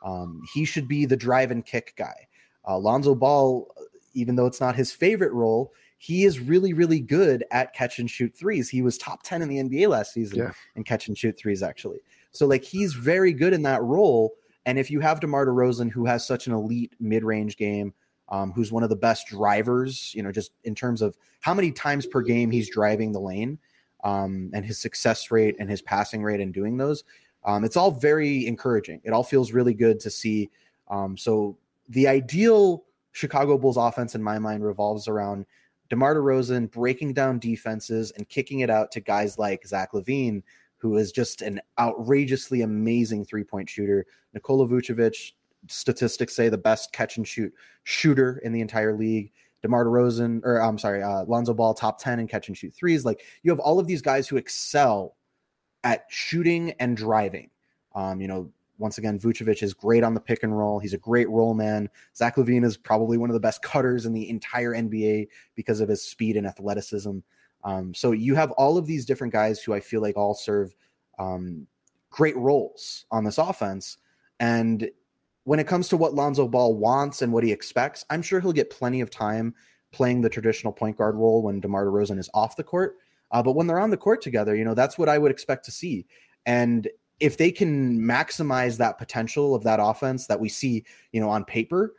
Um, he should be the drive and kick guy. Uh, Lonzo Ball, even though it's not his favorite role, he is really, really good at catch and shoot threes. He was top 10 in the NBA last season Yeah. in catch and shoot threes, actually. So, like, he's very good in that role. And if you have DeMar DeRozan, who has such an elite mid range game, um, who's one of the best drivers, you know, just in terms of how many times per game he's driving the lane um, and his success rate and his passing rate in doing those, um, it's all very encouraging. It all feels really good to see. Um, so, the ideal Chicago Bulls offense, in my mind, revolves around DeMar DeRozan breaking down defenses and kicking it out to guys like Zach LaVine, who is just an outrageously amazing three point shooter. Nikola Vucevic, statistics say the best catch and shoot shooter in the entire league. DeMar DeRozan, or I'm sorry, uh, Lonzo Ball, top 10 in catch and shoot threes. Like you have all of these guys who excel at shooting and driving. Um, you know, once again, Vucevic is great on the pick and roll. He's a great roll man. Zach LaVine is probably one of the best cutters in the entire NBA because of his speed and athleticism. Um, so you have all of these different guys who I feel like all serve um, great roles on this offense. And when it comes to what Lonzo Ball wants and what he expects, I'm sure he'll get plenty of time playing the traditional point guard role when DeMar DeRozan is off the court. Uh, but when they're on the court together, you know, that's what I would expect to see. And if they can maximize that potential of that offense that we see, you know, on paper,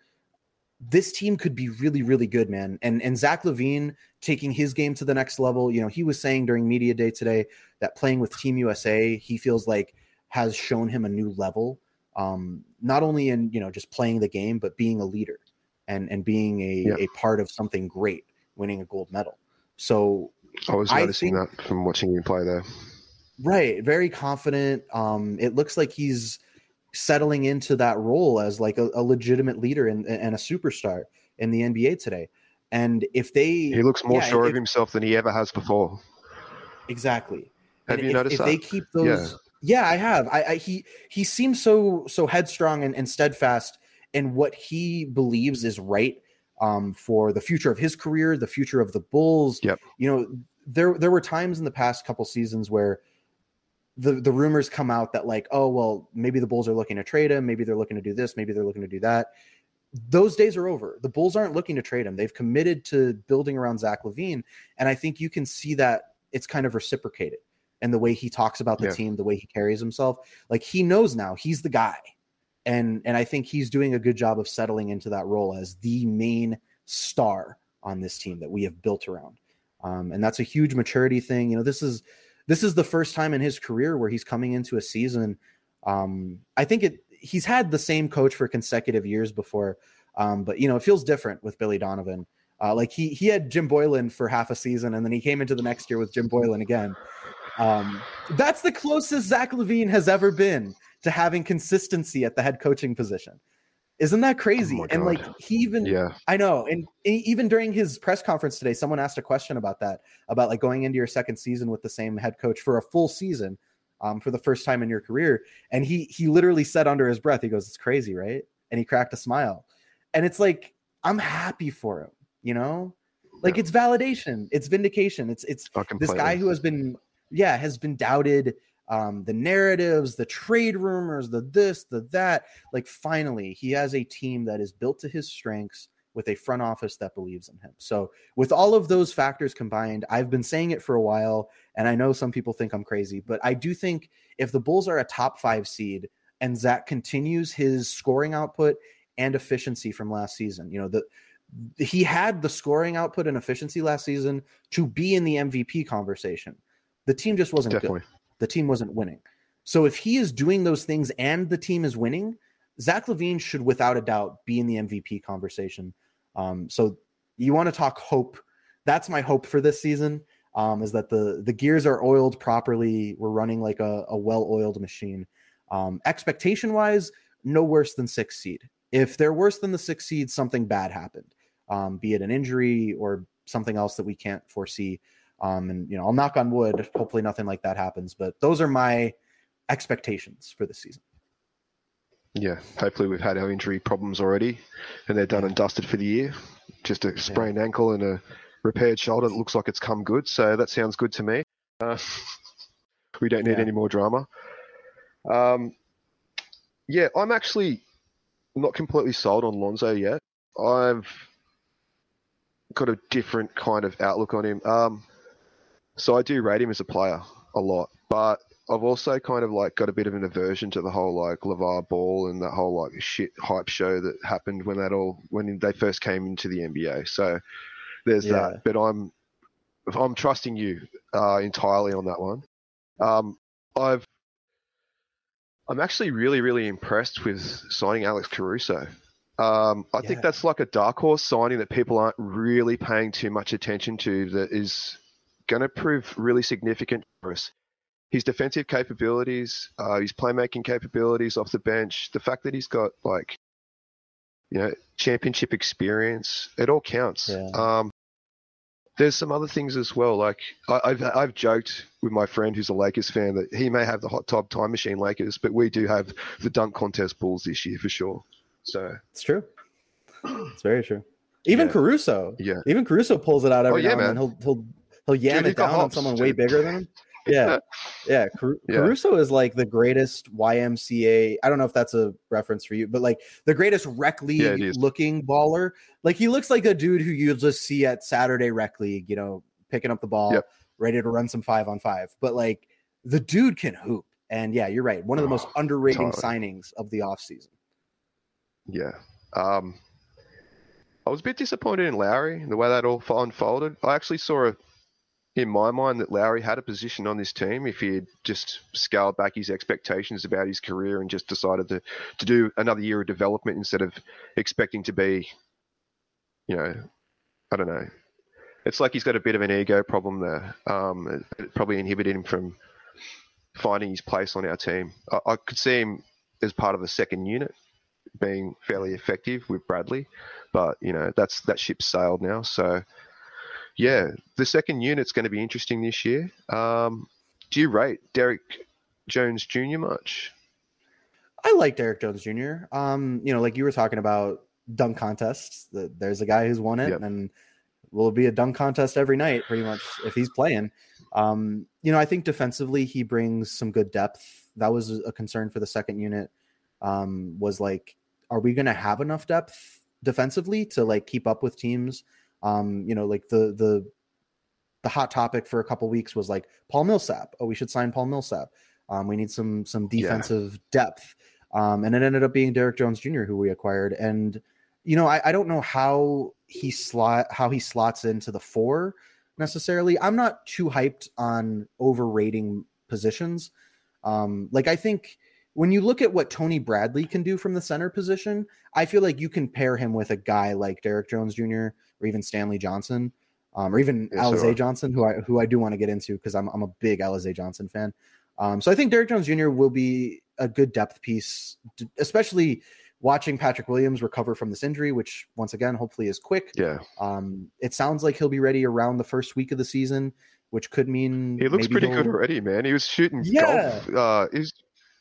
this team could be really, really good, man. And and Zach LaVine taking his game to the next level. You know, he was saying during media day today that playing with Team USA, he feels like has shown him a new level. Um, not only in you know just playing the game, but being a leader and and being a, Yeah. a part of something great, winning a gold medal. So I was I noticing think- that from watching you play there. Right, very confident. Um, it looks like he's settling into that role as like a, a legitimate leader and, and a superstar in the NBA today. And if they, He looks more yeah, sure if- of himself than he ever has before. exactly. Have And you if, noticed if that? they keep those? Yeah, I have. I, I he he seems so so headstrong and, and steadfast in what he believes is right um, for the future of his career, the future of the Bulls. Yep. You know, there there were times in the past couple seasons where the the rumors come out that like, oh well, maybe the Bulls are looking to trade him, maybe they're looking to do this, maybe they're looking to do that. Those days are over. The Bulls aren't looking to trade him. They've committed to building around Zach LaVine, and I think you can see that it's kind of reciprocated and the way he talks about the Yeah. team, the way he carries himself. Like he knows now he's the guy. And and I think he's doing a good job of settling into that role as the main star on this team that we have built around. Um, and that's a huge maturity thing. You know, this is this is the first time in his career where he's coming into a season. Um, I think it he's had the same coach for consecutive years before. Um, but you know, it feels different with Billy Donovan. Uh, like he he had Jim Boylen for half a season, and then he came into the next year with Jim Boylen again. Um, that's the closest Zach LaVine has ever been to having consistency at the head coaching position. Isn't that crazy? Oh and like he even Yeah. I know. And even during his press conference today, someone asked a question about that, about like going into your second season with the same head coach for a full season um, for the first time in your career. And he he literally said under his breath, he goes, It's crazy, right? And he cracked a smile. And it's like, I'm happy for him, you know? Like Yeah. it's validation, it's vindication. It's it's I this guy who has been yeah has been doubted um the narratives the trade rumors the this the that like finally he has a team that is built to his strengths with a front office that believes in him so with all of those factors combined i've been saying it for a while and i know some people think i'm crazy but i do think if the bulls are a top five seed and zach continues his scoring output and efficiency from last season you know the he had the scoring output and efficiency last season to be in the MVP conversation. The team just wasn't Definitely. good. The team wasn't winning. So if he is doing those things and the team is winning, Zach LaVine should without a doubt be in the MVP conversation. Um, so you want to talk hope. That's my hope for this season. Um, is that the the gears are oiled properly? We're running like a, a well oiled machine. Um, expectation wise, no worse than six seed. If they're worse than the six seed, something bad happened, um, be it an injury or something else that we can't foresee. Um, and you know, I'll knock on wood. Hopefully, nothing like that happens. But those are my expectations for the season. Yeah, hopefully we've had our injury problems already, and they're done and dusted for the year. Just a sprained ankle and a repaired shoulder that looks like it's come good. So that sounds good to me. Uh, we don't need Yeah. any more drama. Um, yeah, I'm actually not completely sold on Lonzo yet. I've got a different kind of outlook on him. Um, so I do rate him as a player a lot, but I've also kind of like got a bit of an aversion to the whole like LeVar Ball and that whole like shit hype show that happened when that all when they first came into the NBA. So there's Yeah. that. But I'm I'm trusting you uh, entirely on that one. Um, I've I'm actually really really impressed with signing Alex Caruso. Um, I Yeah. think that's like a dark horse signing that people aren't really paying too much attention to. That is going to prove really significant for us. His defensive capabilities, uh, his playmaking capabilities off the bench, the fact that he's got like, you know, championship experience, it all counts. Yeah. Um, there's some other things as well. Like I, I've I've joked with my friend who's a Lakers fan that he may have the hot tub time machine Lakers, but we do have the dunk contest Bulls this year for sure. So It's true. It's very true. Even Yeah. Caruso, yeah, even Caruso pulls it out every Oh, yeah, now and then. He'll he'll he'll yam Dude, it down on someone way bigger than him. Yeah, yeah. Caru- Yeah. Caruso is like the greatest YMCA. I don't know if that's a reference for you, but like the greatest rec league is. looking baller. Like he looks like a dude who you'll just see at Saturday rec league. You know, picking up the ball, Yep. ready to run some five on five. But like the dude can hoop. And yeah, you're right. One of the most Oh, underrated totally. signings of the offseason. yeah. Um, I was a bit disappointed in Lowry and the way that all unfolded. I actually saw a, in my mind that Lowry had a position on this team if he had just scaled back his expectations about his career and just decided to, to do another year of development instead of expecting to be, you know, I don't know. It's like he's got a bit of an ego problem there. Um, it, probably inhibited him from finding his place on our team. I, I could see him as part of the second unit being fairly effective with Bradley, but you know that's that ship sailed now. So yeah, the second unit's going to be interesting this year. Um, do you rate Derrick Jones Jr. much? I like Derrick Jones Jr. Um, you know, like you were talking about dunk contests. There's a guy who's won it, Yep. and will be a dunk contest every night, pretty much, if he's playing. Um, you know, I think defensively he brings some good depth. That was a concern for the second unit. Um, was like, are we going to have enough depth defensively to like keep up with teams? Um, you know, like the the the hot topic for a couple weeks was like Paul Millsap. Oh, we should sign Paul Millsap. Um, we need some some Yeah. defensive depth. Um, and it ended up being Derrick Jones Jr. who we acquired. And you know, I, I don't know how he slot how he slots into the four necessarily. I'm not too hyped on overrating positions. Um, like I think when you look at what Tony Bradley can do from the center position, I feel like you can pair him with a guy like Derek Jones Jr. or even Stanley Johnson, um, or even Yes, Alize. Johnson, who I who I do want to get into because I'm I'm a big Alize Johnson fan. Um, so I think Derrick Jones Jr. will be a good depth piece, especially watching Patrick Williams recover from this injury, which once again hopefully is quick. Yeah, Um, it sounds like he'll be ready around the first week of the season, which could mean he looks pretty he'll- good already, man. He was shooting Yeah. golf. Uh, is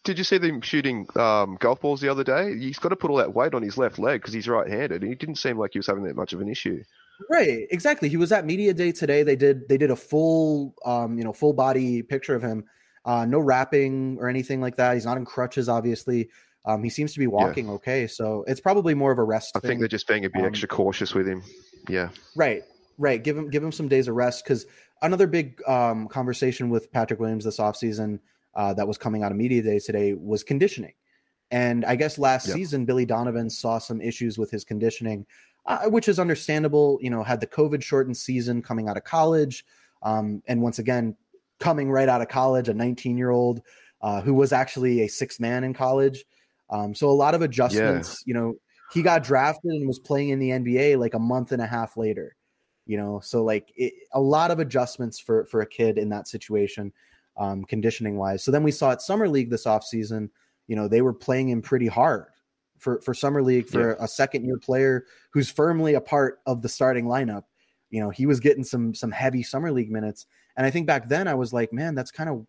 did you see them shooting um, golf balls the other day? He's got to put all that weight on his left leg because he's right-handed, and he didn't seem like he was having that much of an issue. Right, exactly. He was at media day today. They did they did a full um, you know, full body picture of him. Uh, no wrapping or anything like that. He's not in crutches, obviously. Um, he seems to be walking okay, so it's probably more of a rest I thing. think they're just being a bit Um, extra cautious with him. Yeah, Right, right. Give him give him some days of rest because another big um, conversation with Patrick Williams this offseason uh, that was coming out of media day today was conditioning. And I guess last Yeah. season Billy Donovan saw some issues with his conditioning. uh, which is understandable. You know, had the COVID shortened season coming out of college, um, and once again coming right out of college, a 19 year old uh, who was actually a sixth man in college. Um, so a lot of adjustments. Yeah. You know, he got drafted and was playing in the NBA like a month and a half later. You know, so like it, a lot of adjustments for for a kid in that situation, um, conditioning wise. So then we saw at summer league this offseason, you know, they were playing him pretty hard for for summer league for yeah. a second year player who's firmly a part of the starting lineup. You know, he was getting some some heavy summer league minutes, and I think back then I was like, man, that's kind of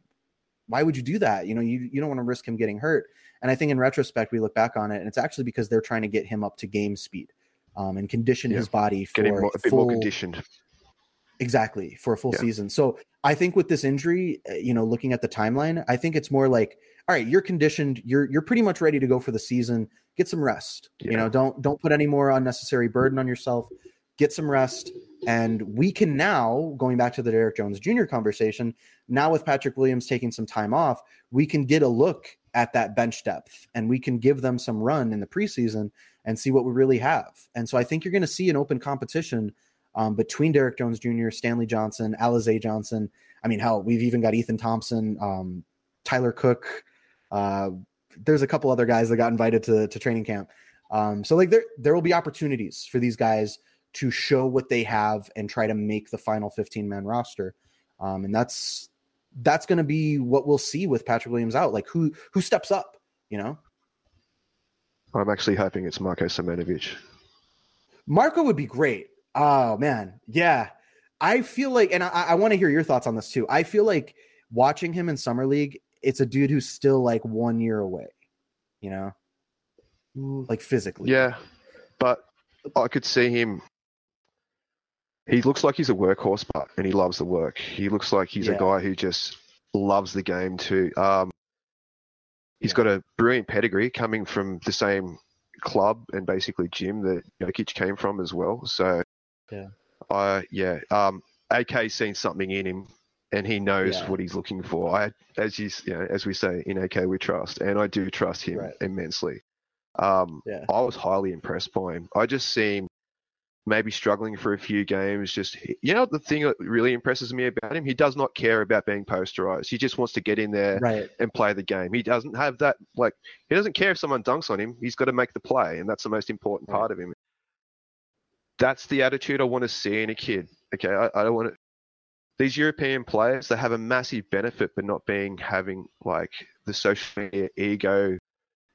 why would you do that? You know, you you don't want to risk him getting hurt. And I think in retrospect, we look back on it, and it's actually because they're trying to get him up to game speed um, and condition yeah. his body for more, a bit full, more conditioned. Exactly for a full yeah. season. So I think with this injury, uh, you know, looking at the timeline, I think it's more like, all right, you're conditioned, you're you're pretty much ready to go for the season. Get some rest. Yeah. You know, don't don't put any more unnecessary burden on yourself. Get some rest. And we can now, going back to the Derrick Jones Jr. conversation, now with Patrick Williams taking some time off, we can get a look at that bench depth and we can give them some run in the preseason and see what we really have. And so I think you're going to see an open competition um, between Derrick Jones Jr., Stanley Johnson, Alize Johnson. I mean, hell, we've even got Ethan Thompson, um, Tyler Cook. Uh, there's a couple other guys that got invited to, to training camp. Um, so like there there will be opportunities for these guys to show what they have and try to make the final 15 man roster. Um, and that's that's going to be what we'll see with Patrick Williams out. Like who who steps up, you know? I'm actually hoping it's Marko Simonovic. Marko would be great. Oh man, yeah. I feel like, and I, I want to hear your thoughts on this too. I feel like watching him in summer league, it's a dude who's still like one year away. You know, like physically. Yeah, but I could see him he looks like he's a workhorse, but and he loves the work. He looks like he's yeah. a guy who just loves the game too. Um, he's yeah. got a brilliant pedigree coming from the same club and basically gym that Jokic came from as well. So, yeah, I yeah, um, AK's seen something in him, and he knows yeah. what he's looking for. I, as you, you know, as we say in AK, we trust, and I do trust him right. immensely. Um, yeah. I was highly impressed by him. I just see him maybe struggling for a few games. Just you know, the thing that really impresses me about him, he does not care about being posterized. He just wants to get in there right. and play the game. He doesn't have that like he doesn't care if someone dunks on him. He's got to make the play, and that's the most important right. part of him. That's the attitude I want to see in a kid. Okay, I, I don't want to. These European players, they have a massive benefit, but not being having like the social media ego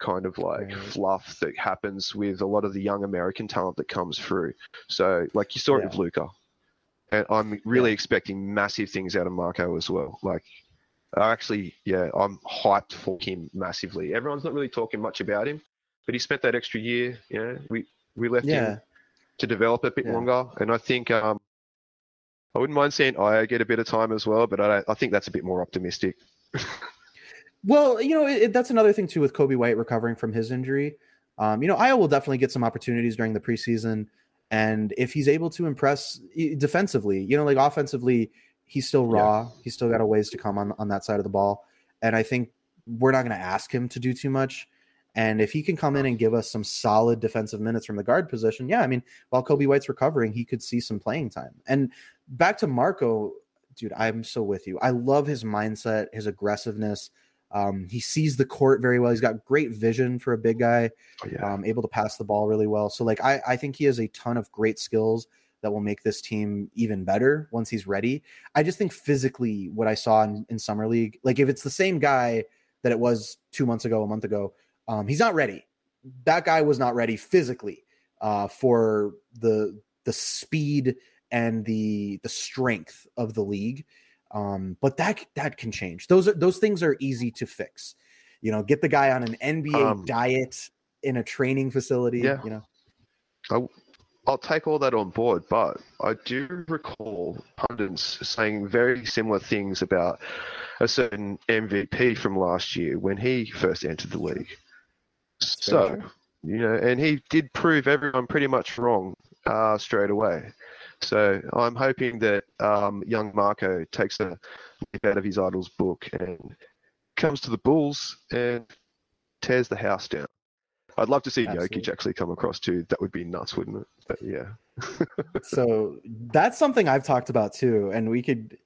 kind of like mm. fluff that happens with a lot of the young American talent that comes through. So, like you saw it with Luka, and I'm really yeah. expecting massive things out of Marko as well. Like, I actually, yeah, I'm hyped for him massively. Everyone's not really talking much about him, but he spent that extra year. You know, we we left yeah. him to develop a bit yeah. longer, and I think um, I wouldn't mind seeing Ayo get a bit of time as well, but I, I think that's a bit more optimistic. Well, you know, it, that's another thing too with Coby White recovering from his injury. Um, you know, Ayo will definitely get some opportunities during the preseason, and if he's able to impress defensively, you know, like offensively, he's still raw. Yeah. He's still got a ways to come on on that side of the ball, and I think we're not going to ask him to do too much. And if he can come in and give us some solid defensive minutes from the guard position, yeah, I mean, while Coby White's recovering, he could see some playing time. And back to Marko, dude, I'm so with you. I love his mindset, his aggressiveness. Um, he sees the court very well. He's got great vision for a big guy, oh, yeah. um, able to pass the ball really well. So, like, I, I think he has a ton of great skills that will make this team even better once he's ready. I just think physically, what I saw in, in summer league, like if it's the same guy that it was two months ago, a month ago, um, he's not ready. That guy was not ready physically uh, for the the speed and the the strength of the league. Um, but that that can change. Those are those things are easy to fix. You know, get the guy on an NBA um, diet in a training facility. Yeah. You know, I, I'll take all that on board, but I do recall pundits saying very similar things about a certain MVP from last year when he first entered the league. So, you know, and he did prove everyone pretty much wrong uh, straight away. So I'm hoping that um, young Marko takes a leap out of his idol's book and comes to the Bulls and tears the house down. I'd love to see Absolutely. Jokic actually come across too. That would be nuts, wouldn't it? But yeah. so that's something I've talked about too, and we could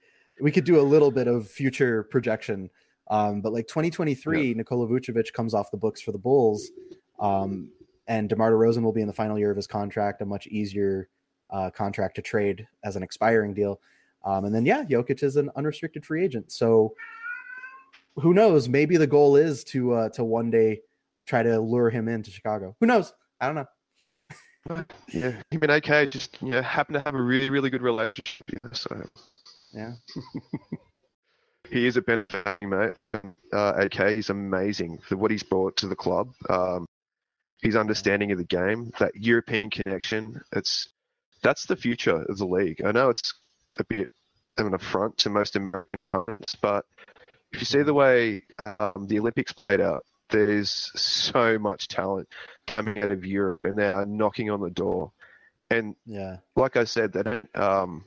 we could do a little bit of future projection. Um, but like 2023, Nikola Vucevic comes off the books for the Bulls, um, and DeMar DeRozan will be in the final year of his contract, a much easier uh, contract to trade as an expiring deal. Um, and then yeah, Jokic is an unrestricted free agent. So who knows? Maybe the goal is to uh, to one day try to lure him into Chicago. Who knows? I don't know. Yeah, him and AK just you know happen to have a really really good relationship. you So Yeah. he is a benefiting mate. Uh, AK, he's amazing for what he's brought to the club. Um, his understanding of the game, that European connection, it's that's the future of the league. I know it's a bit of an affront to most American opponents, but if you see the way um, the Olympics played out, there's so much talent coming out of Europe, and they're knocking on the door. And Yeah. like I said, they don't. Um,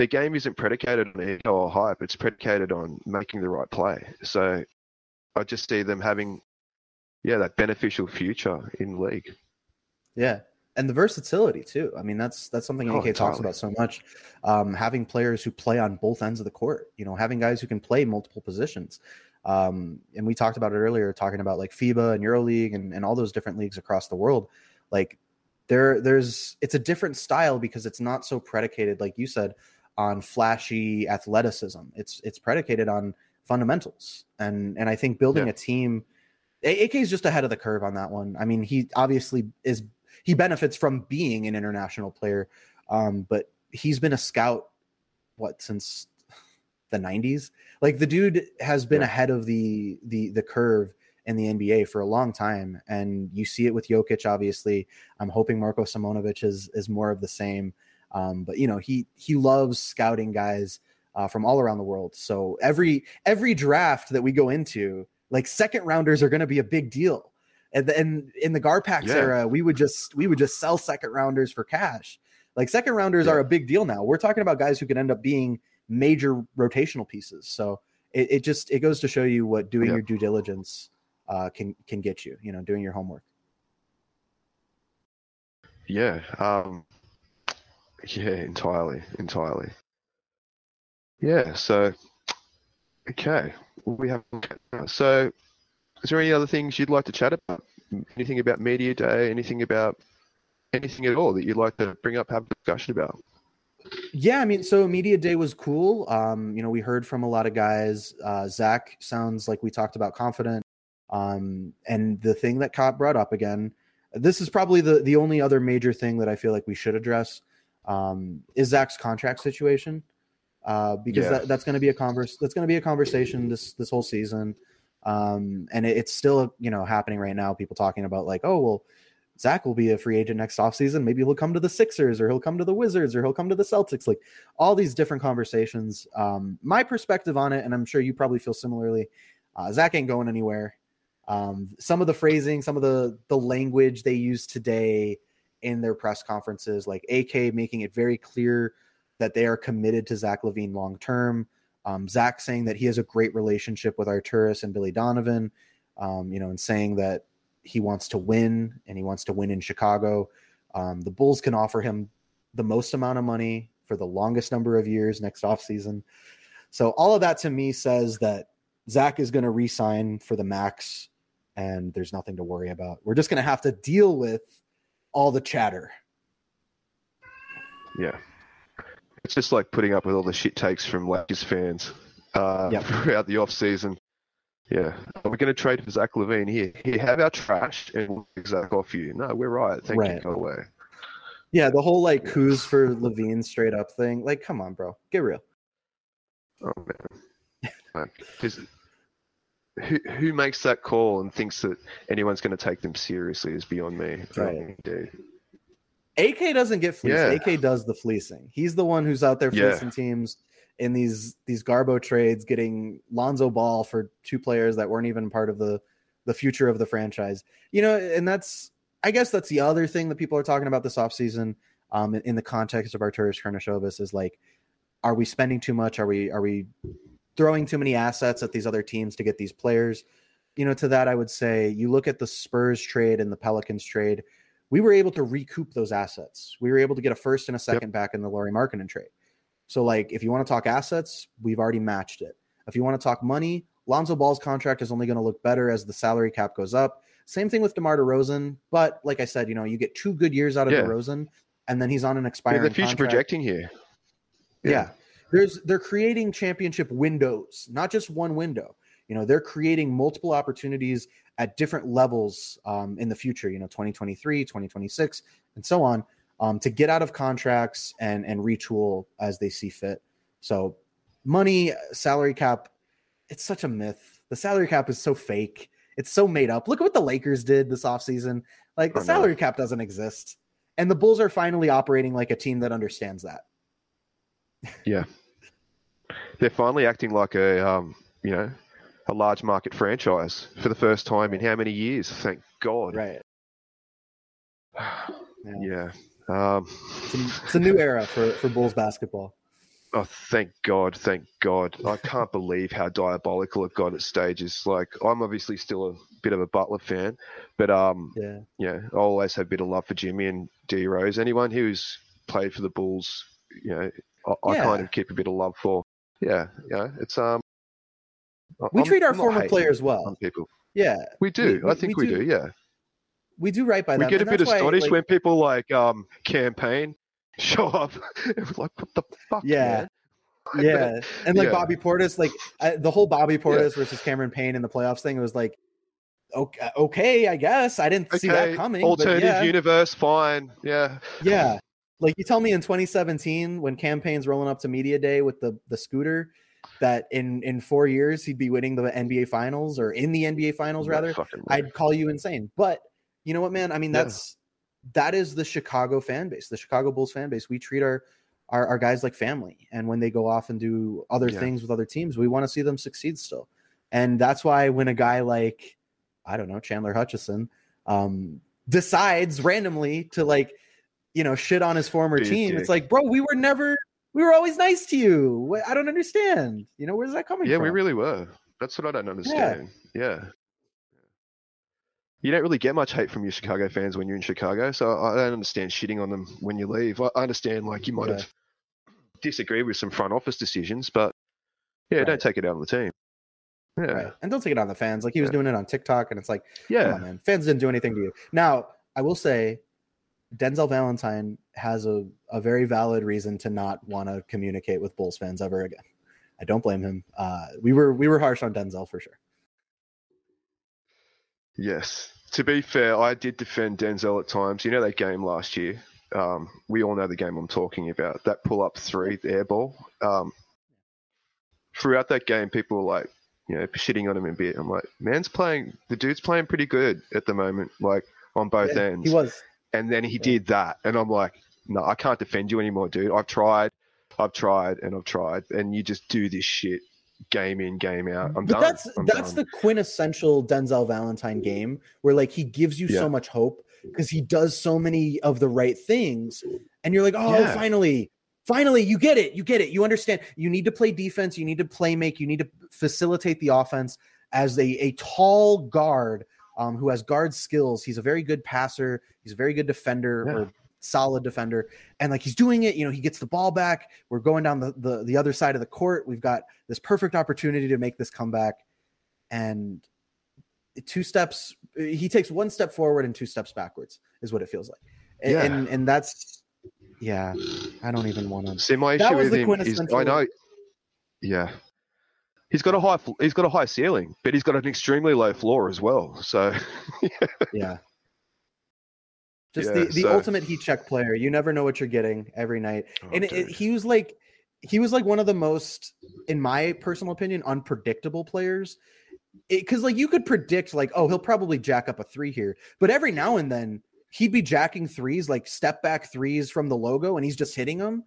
their game isn't predicated on ego or hype. It's predicated on making the right play. So I just see them having, yeah, that beneficial future in league. Yeah, and the versatility too. I mean, that's that's something Oh, AK talks about so much. Um, having players who play on both ends of the court. You know, having guys who can play multiple positions. Um, and we talked about it earlier, talking about like FIBA and EuroLeague and, and all those different leagues across the world. Like there, there's it's a different style because it's not so predicated, like you said, on flashy athleticism. It's it's predicated on fundamentals. And and I think building Yeah. a team AK is just ahead of the curve on that one. I mean, he obviously is he benefits from being an international player, um, but he's been a scout what since the 90s. Like the dude has been Yeah. ahead of the the the curve in the NBA for a long time, and you see it with Jokic. Obviously, I'm hoping Marko Simonovic is is more of the same. Um, but you know, he he loves scouting guys uh, from all around the world. So every every draft that we go into, like second rounders are going to be a big deal. And then in the Garpax Yeah. era, we would just we would just sell second rounders for cash. Like second rounders Yeah. are a big deal now. We're talking about guys who could end up being major rotational pieces. So it, it just it goes to show you what doing Yeah. your due diligence uh, can can get you. You know, doing your homework. Yeah. Um, yeah, entirely, entirely. Yeah. So, okay, we have. So, is there any other things you'd like to chat about? Anything about media day? Anything about anything at all that you'd like to bring up, have a discussion about? Yeah, I mean, so media day was cool. Um, you know, we heard from a lot of guys. Uh, Zach sounds like we talked about confident. Um, and the thing that Cop brought up again, this is probably the the only other major thing that I feel like we should address. Um, is Zach's contract situation? Uh, because Yeah. that, that's going to be a converse. That's going to be a conversation this this whole season. Um, and it, it's still you know happening right now. People talking about like, oh well, Zach will be a free agent next offseason. Maybe he'll come to the Sixers or he'll come to the Wizards or he'll come to the Celtics. Like all these different conversations. Um, my perspective on it, and I'm sure you probably feel similarly. Uh, Zach ain't going anywhere. Um, some of the phrasing, some of the the language they use today in their press conferences, like AK making it very clear that they are committed to Zach LaVine long term. Um, Zach saying that he has a great relationship with Arturas and Billy Donovan, um, you know, and saying that he wants to win and he wants to win in Chicago. Um, the Bulls can offer him the most amount of money for the longest number of years next offseason. So all of that to me says that Zach is going to re-sign for the max and there's nothing to worry about. We're just going to have to deal with all the chatter. Yeah. It's just like putting up with all the shit takes from Lakers fans uh, Yep. throughout the off season. Yeah. We're going to trade for Zach LaVine here. Here, have our trash and we'll take Zach off you. No, we're right. Thank you. Right. Go away. Yeah, the whole like who's for LaVine straight up thing. Like, come on, bro, get real. Oh man, who who makes that call and thinks that anyone's going to take them seriously is beyond me. Right. Dude. AK doesn't get fleeced. Yeah. AK does the fleecing. He's the one who's out there Yeah. fleecing teams in these these Garbo trades, getting Lonzo Ball for two players that weren't even part of the the future of the franchise. You know, and that's I guess that's the other thing that people are talking about this offseason um in, in the context of Arturas Karnisovas is like, are we spending too much? Are we are we throwing too many assets at these other teams to get these players? you know, to that, I would say you look at the Spurs trade and the Pelicans trade. We were able to recoup those assets. We were able to get a first and a second yep. back in the Lauri Markkanen trade. So, like, if you want to talk assets, we've already matched it. If you want to talk money, Lonzo Ball's contract is only going to look better as the salary cap goes up. Same thing with DeMar DeRozan. But like I said, you know, you get two good years out of yeah. DeRozan, and then he's on an expiring. Yeah, the future contract. projecting here. Yeah. yeah. There's they're creating championship windows, not just one window. You know, they're creating multiple opportunities at different levels um, in the future. You know, 2023, 2026, and so on, um, to get out of contracts and and retool as they see fit. So, money, salary cap, it's such a myth. The salary cap is so fake. It's so made up. Look at what the Lakers did this offseason. Like the salary cap doesn't exist. And the Bulls are finally operating like a team that understands that. Yeah. They're finally acting like a um, you know, a large market franchise for the first time in how many years? Thank God. Right. yeah. yeah. Um, it's, a, it's a new era for, for Bulls basketball. Oh, thank God, thank God. I can't believe how diabolical it got at stages. Like, I'm obviously still a bit of a Butler fan, but um, yeah, yeah, I always have a bit of love for Jimmy and D Rose. Anyone who's played for the Bulls, you know, I, yeah. I kind of keep a bit of love for. Yeah, yeah, it's um. We I'm, treat our I'm former players well. People. Yeah, we do. We, I think we, we do. do. Yeah, we do right by we them. We get a bit astonished like, when people like um Cam Payne show up. it was like, what the fuck? Yeah. Man? Yeah. And like yeah. Bobby Portis, like I, the whole Bobby Portis yeah. versus Cameron Payne in the playoffs thing, it was like, okay, okay I guess. I didn't okay. see that coming. Alternative yeah. universe, fine. Yeah. Yeah. Like you tell me in 2017 when Cam Payne's rolling up to media day with the the scooter that in in four years he'd be winning the NBA finals or in the NBA finals rather, I'd call you insane. But you know what, man? I mean, that's that is the Chicago fan base, the Chicago Bulls fan base. We treat our our, our guys like family, and when they go off and do other yeah. things with other teams, we want to see them succeed still. And that's why when a guy like I don't know Chandler Hutchison um, decides randomly to like you know shit on his former team, it's like, bro, we were never we were always nice to you. I don't understand. You know, where's that coming yeah, from? Yeah, we really were. That's what I don't understand. Yeah. yeah you don't really get much hate from your Chicago fans when you're in Chicago. So I don't understand shitting on them when you leave. I understand like you might yeah. have disagreed with some front office decisions, but yeah, right. don't take it out on the team. Yeah. Right. And don't take it on the fans. Like he was yeah. doing it on TikTok, and it's like, yeah, on, man, fans didn't do anything to you. Now, I will say, Denzel Valentine has a, a very valid reason to not want to communicate with Bulls fans ever again. I don't blame him. Uh, we were we were harsh on Denzel for sure. Yes. To be fair, I did defend Denzel at times. You know that game last year. Um, we all know the game I'm talking about. That pull up three, the air ball. Um, throughout that game, people were like, you know, shitting on him a bit. I'm like, man's playing, the dude's playing pretty good at the moment, like on both yeah, ends. He was. And then he did that. And I'm like, no, I can't defend you anymore, dude. I've tried, I've tried, and I've tried. And you just do this shit game in game out. I'm but done. That's I'm that's done. the quintessential Denzel Valentine game where like he gives you yeah. so much hope because he does so many of the right things, and you're like, oh, yeah. finally, finally, you get it, you get it, you understand. You need to play defense, you need to play make, you need to facilitate the offense as a a tall guard. Um, who has guard skills. He's a very good passer. He's a very good defender yeah. or solid defender and like he's doing it you know he gets the ball back we're going down the, the the other side of the court we've got this perfect opportunity to make this comeback and two steps he takes one step forward and two steps backwards is what it feels like and yeah. and, and that's yeah i don't even want to see my issue with him is i know yeah he's got a high he's got a high ceiling but he's got an extremely low floor as well so yeah. yeah just yeah, the, the so. ultimate heat check player. You never know what you're getting every night. Oh, and it, it, he was like he was like one of the most, in my personal opinion, unpredictable players. Because like you could predict like, oh, he'll probably jack up a three here, but every now and then he'd be jacking threes, like step back threes from the logo, and he's just hitting them,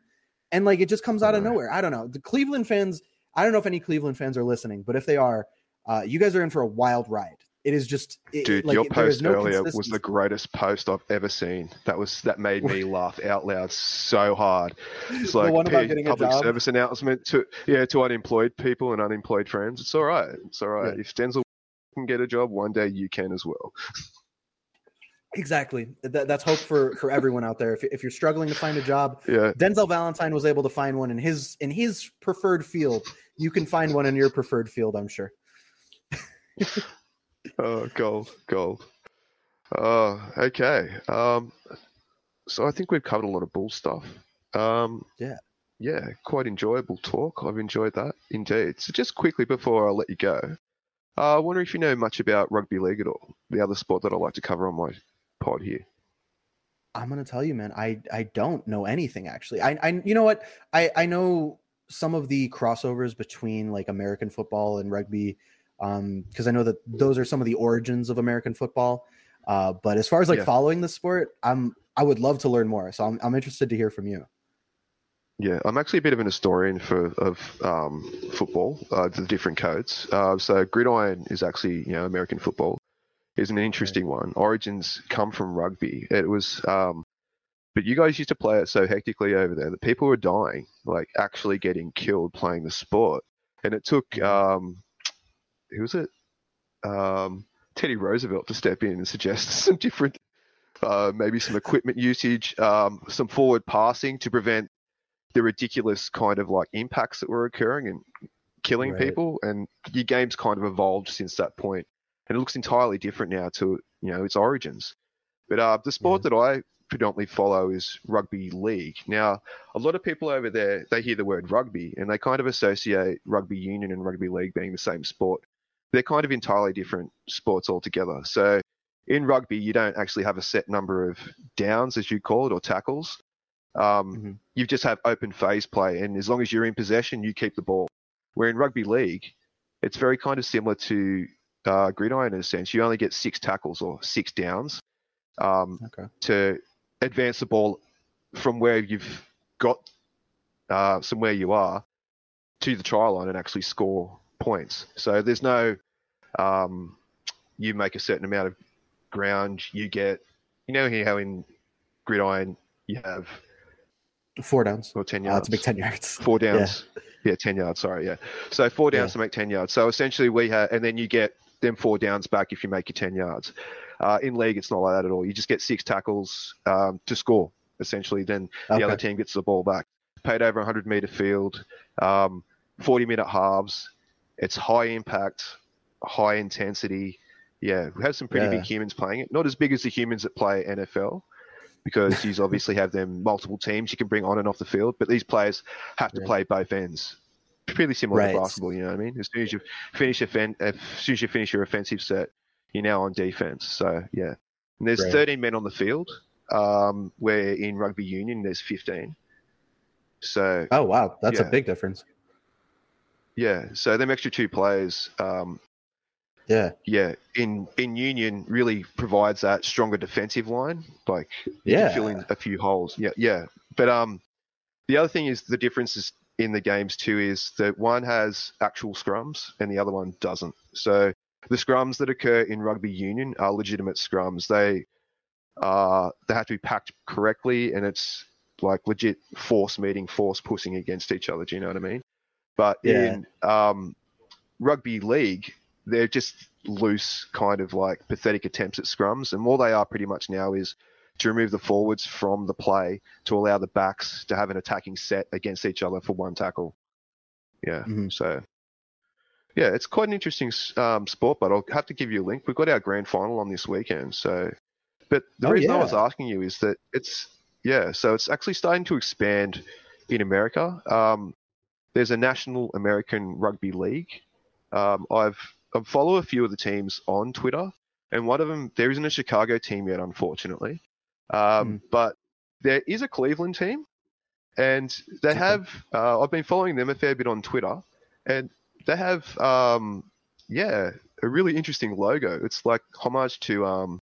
and like it just comes out of nowhere. I don't know. The Cleveland fans. I don't know if any Cleveland fans are listening, but if they are, uh, you guys are in for a wild ride. It is just it, dude. Like, your post no earlier was the greatest post I've ever seen. That was that made me laugh out loud so hard. It's like p- public service announcement to yeah to unemployed people and unemployed friends. It's all right. It's all right. Yeah. If Denzel can get a job, one day you can as well. Exactly. That, that's hope for for everyone out there. If, if you're struggling to find a job, Yeah, Denzel Valentine was able to find one in his in his preferred field. You can find one in your preferred field, I'm sure. oh, gold, gold. Oh, okay. Um, so I think we've covered a lot of bull stuff. Um, Yeah. yeah, quite enjoyable talk. I've enjoyed that indeed. So just quickly before I let you go, uh, I wonder if you know much about rugby league at all, the other sport that I like to cover on my pod here. I'm gonna tell you, man. I I don't know anything actually. I I you know what? I I know some of the crossovers between like American football and rugby, um, because I know that those are some of the origins of American football. Uh, but as far as like Yeah. following the sport, I'm I would love to learn more. So I'm I'm interested to hear from you. Yeah, I'm actually a bit of an historian for of um, football, uh, the different codes. Uh, so gridiron is actually you know American football is an interesting one. Origins come from rugby. It was, um, but you guys used to play it so hectically over there that people were dying, like actually getting killed playing the sport. And it took um, who was it? Um, Teddy Roosevelt to step in and suggest some different, uh, maybe some equipment usage, um, some forward passing to prevent the ridiculous kind of like impacts that were occurring and killing Right. people. And your game's kind of evolved since that point, and it looks entirely different now to you know its origins. But uh, the sport that I predominantly follow is rugby league. Now, a lot of people over there they hear the word rugby and they kind of associate rugby union and rugby league being the same sport. They're kind of entirely different sports altogether. So in rugby, you don't actually have a set number of downs, as you call it, or tackles. Um, Mhm. You just have open phase play, and as long as you're in possession, you keep the ball. Where in rugby league, it's very kind of similar to uh, gridiron in a sense. You only get six tackles or six downs um, Okay. to advance the ball from where you've got uh, somewhere you are to the try line and actually score points. So there's no um, you make a certain amount of ground, you get you know how in gridiron you have Four downs. or ten Uh, yards. it's a big ten yards. Four downs. Yeah. 10 yards, sorry, yeah. So four downs Yeah. to make 10 yards. So essentially we have, and then you get them four downs back if you make your 10 yards. Uh, in league, it's not like that at all. You just get six tackles um, to score, essentially. Then the Okay. other team gets the ball back. Paid over 100 meter field, um, 40 minute halves. It's high impact, high intensity. Yeah, we have some pretty Yeah. big humans playing it. Not as big as the humans that play NFL, because you obviously have them multiple teams you can bring on and off the field. But these players have to Yeah. play both ends. Pretty similar Right. to basketball, you know what I mean? As soon as you finish offen- as soon as you finish your offensive set, you're now on defense. So yeah, and there's Right. 13 men on the field. Um, where in rugby union there's 15. So Oh wow, that's Yeah. a big difference. yeah, so them extra two players, um, Yeah. yeah, in in union really provides that stronger defensive line. Like Yeah. can fill in a few holes. Yeah, yeah. But um, the other thing is the differences in the games too is that one has actual scrums and the other one doesn't. So the scrums that occur in rugby union are legitimate scrums. They uh they have to be packed correctly and it's like legit force meeting, force pushing against each other. Do you know what I mean? But Yeah. in um, rugby league, they're just loose, kind of like pathetic attempts at scrums, and all they are pretty much now is to remove the forwards from the play to allow the backs to have an attacking set against each other for one tackle. Yeah, Mhm. so yeah, it's quite an interesting um, sport, but I'll have to give you a link. We've got our grand final on this weekend, so. But the Oh, reason I was asking you is that it's yeah, so it's actually starting to expand in America. Um, there's a National American Rugby League. Um, I've I follow a few of the teams on Twitter, and one of them there isn't a Chicago team yet, unfortunately. Um, But there is a Cleveland team, and they have. Uh, I've been following them a fair bit on Twitter, and they have um, yeah a really interesting logo. It's like homage to um,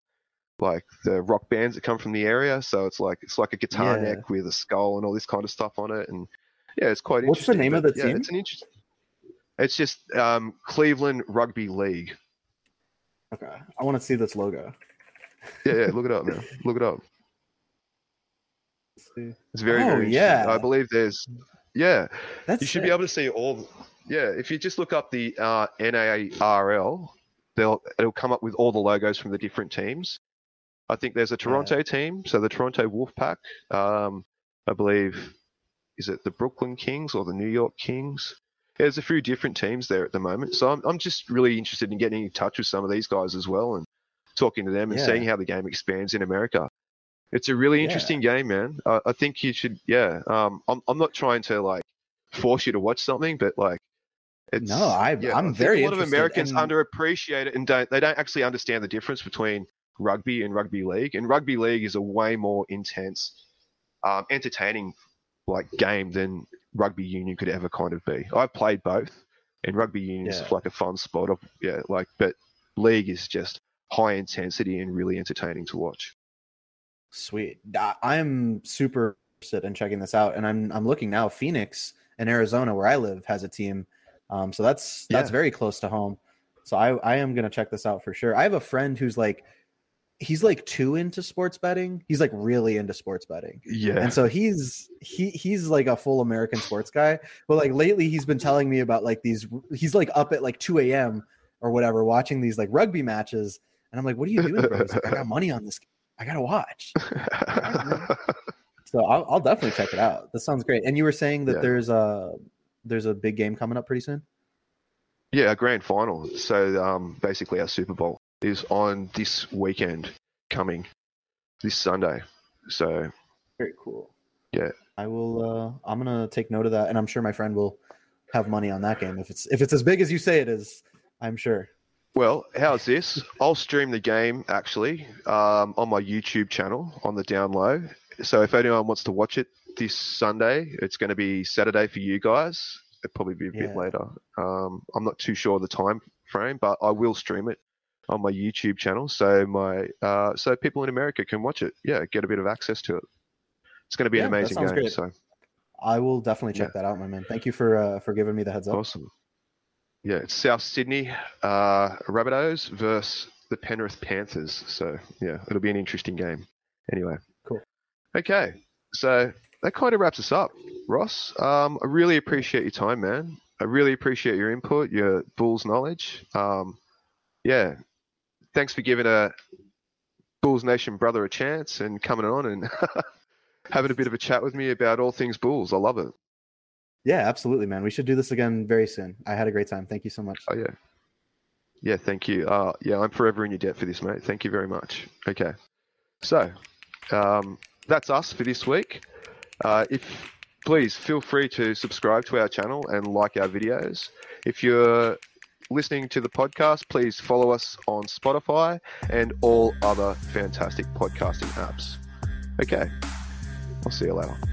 like the rock bands that come from the area. So it's like it's like a guitar Yeah. neck with a skull and all this kind of stuff on it, and yeah, it's quite interesting. What's the name of but the yeah, team? It's an interesting. It's just um, Cleveland Rugby League. Okay. I want to see this logo. Yeah, yeah, look it up, man. Look it up. It's very, Oh, very yeah. I believe there's, yeah, That's you should be able to see all. Yeah, if you just look up the uh, NARL, they'll it'll come up with all the logos from the different teams. I think there's a Toronto yeah. team, so the Toronto Wolfpack. Um, I believe is it the Brooklyn Kings or the New York Kings? There's a few different teams there at the moment, so I'm I'm just really interested in getting in touch with some of these guys as well and talking to them and yeah. seeing how the game expands in America. It's a really interesting yeah. game, man. Uh, I think you should. Yeah, um, I'm I'm not trying to like force you to watch something, but like it's, no, I, yeah, I'm I very. A lot of Americans underappreciate it and don't. They don't actually understand the difference between rugby and rugby league. And rugby league is a way more intense, um, entertaining like game than rugby union could ever kind of be. I've played both, and rugby union yeah. is like a fun sport. Of, yeah, like but league is just high intensity and really entertaining to watch. Sweet. I'm super interested in checking this out, and I'm I'm looking now. Phoenix in Arizona, where I live, has a team um, so that's that's yeah. very close to home. So I I am gonna check this out for sure. I have a friend who's like he's like too into sports betting. He's like really into sports betting. Yeah. And so he's he he's like a full American sports guy. But like lately he's been telling me about like these he's like up at like 2 a.m. or whatever, watching these like rugby matches. And I'm like, what are you doing, bro? He's like, I got money on this. I gotta watch. so I'll, I'll, definitely check it out. That sounds great. And you were saying that yeah. there's a there's a big game coming up pretty soon? Yeah, a grand final. So um, basically, our Super Bowl is on this weekend coming this Sunday. So very cool. Yeah, I will. Uh, I'm gonna take note of that, and I'm sure my friend will have money on that game if it's if it's as big as you say it is. I'm sure. Well, how's this? I'll stream the game actually um, on my YouTube channel on the down low. So if anyone wants to watch it, this Sunday. It's going to be Saturday for you guys. It'll probably be a yeah. bit later. Um, I'm not too sure of the time frame, but I will stream it on my YouTube channel, so my uh, so people in America can watch it. Yeah, get a bit of access to it. It's going to be yeah, an amazing game. Great. So I will definitely check yeah. that out, my man. Thank you for uh, for giving me the heads up. Awesome. Yeah, it's South Sydney uh, Rabbitohs versus the Penrith Panthers. So yeah, it'll be an interesting game. Anyway. Cool. Okay, so that kind of wraps us up, Ross. Um, I really appreciate your time, man. I really appreciate your input, your Bulls knowledge. Um, yeah, thanks for giving a Bulls Nation brother a chance and coming on and having a bit of a chat with me about all things Bulls. I love it. Yeah, absolutely, man. We should do this again very soon. I had a great time. Thank you so much. Oh yeah, yeah. Thank you. Uh, yeah, I'm forever in your debt for this, mate. Thank you very much. Okay, so um, that's us for this week. Uh, if please feel free to subscribe to our channel and like our videos. If you're listening to the podcast, please follow us on Spotify and all other fantastic podcasting apps. Okay, I'll see you later.